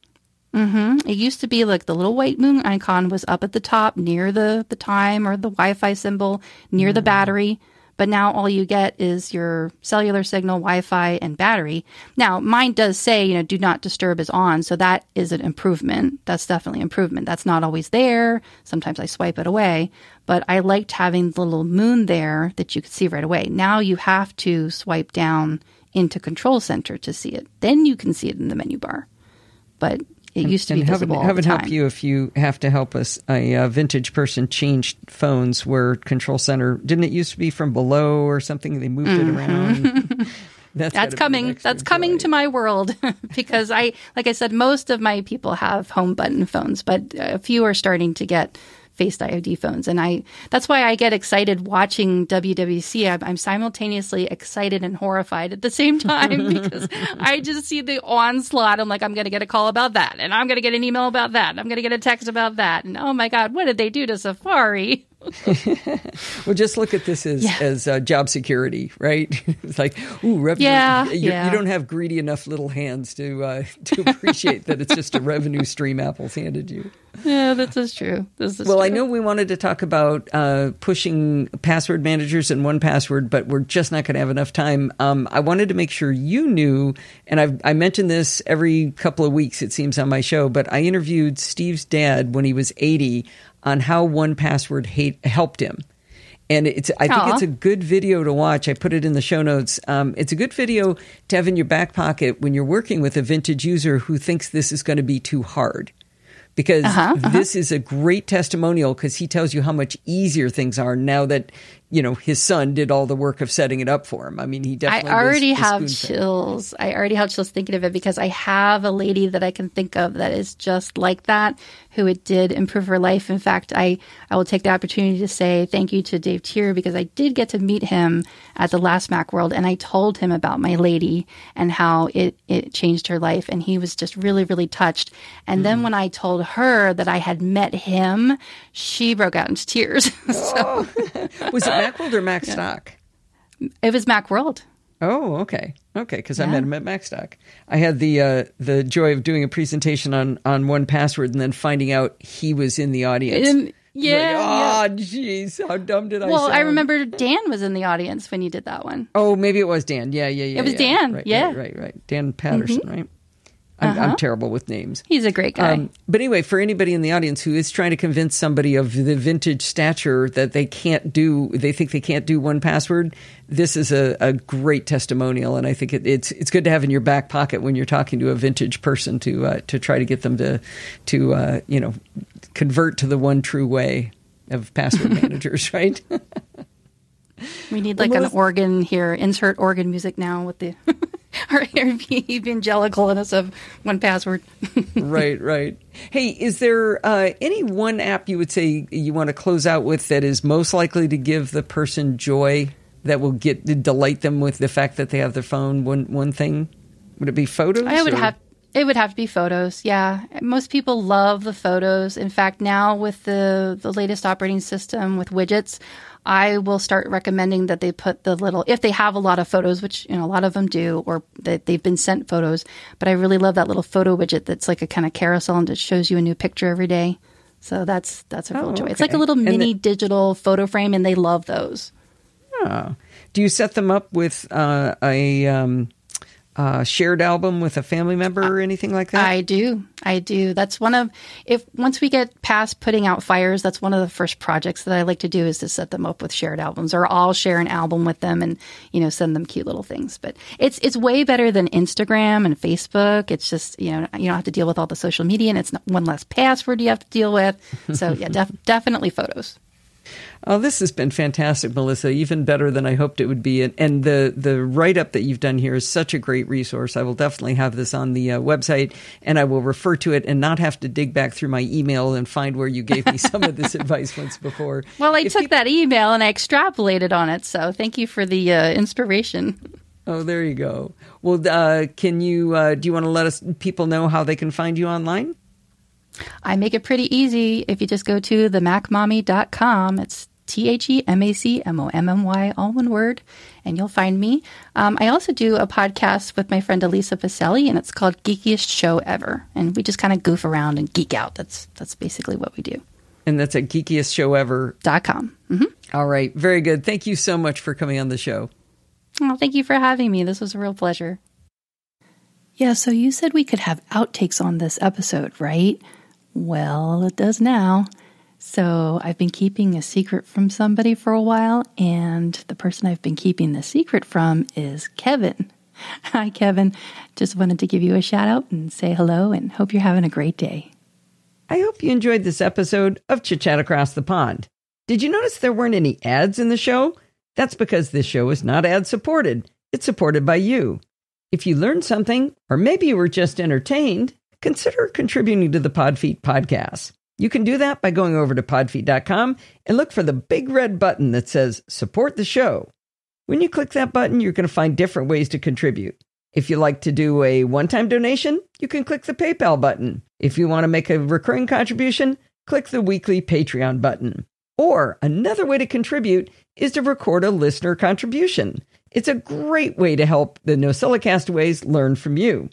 Mm-hmm. It used to be like the little white moon icon was up at the top near the, the time or the Wi Fi symbol near mm. the battery. But now all you get is your cellular signal, Wi Fi, and battery. Now, mine does say, you know, do not disturb is on. So that is an improvement. That's definitely improvement. That's not always there. Sometimes I swipe it away. But I liked having the little moon there that you could see right away. Now you have to swipe down into Control Center to see it. Then you can see it in the menu bar. But it used to be and visible. Heaven, heaven help you if you have to help us. A uh, vintage person changed phones where Control Center didn't it used to be from below or something? They moved mm-hmm. it around. That's, That's coming. That's coming to my world because I, like I said, most of my people have home button phones, but a few are starting to get Face ID phones. And I that's why I get excited watching WWDC. I'm, I'm simultaneously excited and horrified at the same time because I just see the onslaught. I'm like, I'm going to get a call about that, and I'm going to get an email about that, and I'm going to get a text about that, and oh my god, what did they do to Safari? well, just look at this as yeah. as uh, job security, right? it's like, ooh, revenue. Yeah, yeah. You don't have greedy enough little hands to uh, to appreciate that it's just a revenue stream Apple's handed you. Yeah, this is true. This is well, true. I know we wanted to talk about uh, pushing password managers and 1Password, but we're just not going to have enough time. Um, I wanted to make sure you knew, and I've, I mentioned this every couple of weeks, it seems, on my show, but I interviewed Steve's dad when he was 80 on how 1Password hate, helped him. And it's, I think Aww. it's a good video to watch. I put it in the show notes. Um, it's a good video to have in your back pocket when you're working with a vintage user who thinks this is going to be too hard because uh-huh, uh-huh. this is a great testimonial because he tells you how much easier things are now that you know his son did all the work of setting it up for him. I mean, he definitely. I already have chills. I already have chills thinking of it because I have a lady that I can think of that is just like that, who it did improve her life. In fact, I I will take the opportunity to say thank you to Dave Teare because I did get to meet him at the last Macworld, and I told him about my lady and how it it changed her life, and he was just really really touched. And mm. then when I told her that I had met him, she broke out into tears. so. was it Macworld or Macstock? It was Macworld. Oh, okay, okay. Because yeah. I met him at Macstock. I had the uh, the joy of doing a presentation on on 1Password and then finding out he was in the audience. In, yeah. Like, oh, jeez, how dumb did I? Well, sound? I remember Dan was in the audience when you did that one. Oh, maybe it was Dan. Yeah, yeah, yeah. It was yeah. Dan. Right, yeah, right, right, right. Dan Patterson, mm-hmm. right? I'm, uh-huh. I'm, terrible with names. He's a great guy. Um, but anyway, for anybody in the audience who is trying to convince somebody of the vintage stature that they can't do, they think they can't do 1Password, this is a, a great testimonial, and I think it, it's it's good to have in your back pocket when you're talking to a vintage person to uh, to try to get them to to uh, you know convert to the one true way of password managers, right? we need like an organ here. Insert organ music now with the. our evangelicalness of 1Password. right, right. Hey, is there uh, any one app you would say you want to close out with that is most likely to give the person joy that will get delight them with the fact that they have their phone? One one thing would it be photos? I would or? have. It would have to be photos. Yeah, most people love the photos. In fact, now with the the latest operating system with widgets, I will start recommending that they put the little, if they have a lot of photos, which you know a lot of them do, or that they've been sent photos. But I really love that little photo widget that's like a kind of carousel and it shows you a new picture every day. So that's that's a real oh, joy. Okay. It's like a little mini the, digital photo frame, and they love those. Oh. Do you set them up with uh, a um, uh, shared album with a family member or anything like that? I do. I do. That's one of if once we get past putting out fires, that's one of the first projects that I like to do is to set them up with shared albums, or I'll share an album with them and you know send them cute little things. But it's it's way better than Instagram and Facebook. It's just you know you don't have to deal with all the social media, and it's one less password you have to deal with. So yeah, def- definitely photos. Oh, this has been fantastic, Melissa. Even better than I hoped it would be. And, and the the write up that you've done here is such a great resource. I will definitely have this on the uh, website, and I will refer to it and not have to dig back through my email and find where you gave me some of this advice once before. Well, I if took that email and I extrapolated on it. So thank you for the uh, inspiration. Oh, there you go. Well, uh, can you uh, do you want to let us people know how they can find you online? I make it pretty easy if you just go to themacmommy.com. It's T H E M A C M O M M Y, all one word, and you'll find me. Um, I also do a podcast with my friend Elisa Pacelli, and it's called Geekiest Show Ever. And we just kind of goof around and geek out. That's that's basically what we do. And that's at geekiestshowever.com. Mm-hmm. All right. Very good. Thank you so much for coming on the show. Oh, thank you for having me. This was a real pleasure. Yeah, so you said we could have outtakes on this episode, right? Well, it does now. So I've been keeping a secret from somebody for a while, and the person I've been keeping the secret from is Kevin. Hi, Kevin. Just wanted to give you a shout out and say hello and hope you're having a great day. I hope you enjoyed this episode of Chit Chat Across the Pond. Did you notice there weren't any ads in the show? That's because this show is not ad supported, it's supported by you. If you learned something, or maybe you were just entertained, consider contributing to the Podfeet podcast. You can do that by going over to podfeet.com and look for the big red button that says support the show. When you click that button, you're going to find different ways to contribute. If you like to do a one time donation, you can click the PayPal button. If you want to make a recurring contribution, click the weekly Patreon button. Or another way to contribute is to record a listener contribution. It's a great way to help the NosillaCastaways learn from you.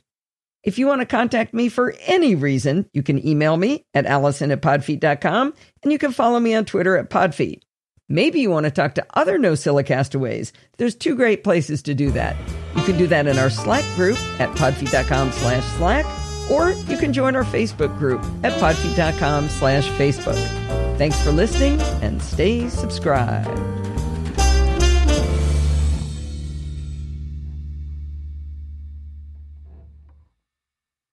If you want to contact me for any reason, you can email me at allison at podfeet.com and you can follow me on Twitter at podfeet. Maybe you want to talk to other NosillaCastaways. There's two great places to do that. You can do that in our Slack group at podfeet.com slash Slack, or you can join our Facebook group at podfeet.com slash Facebook. Thanks for listening and stay subscribed.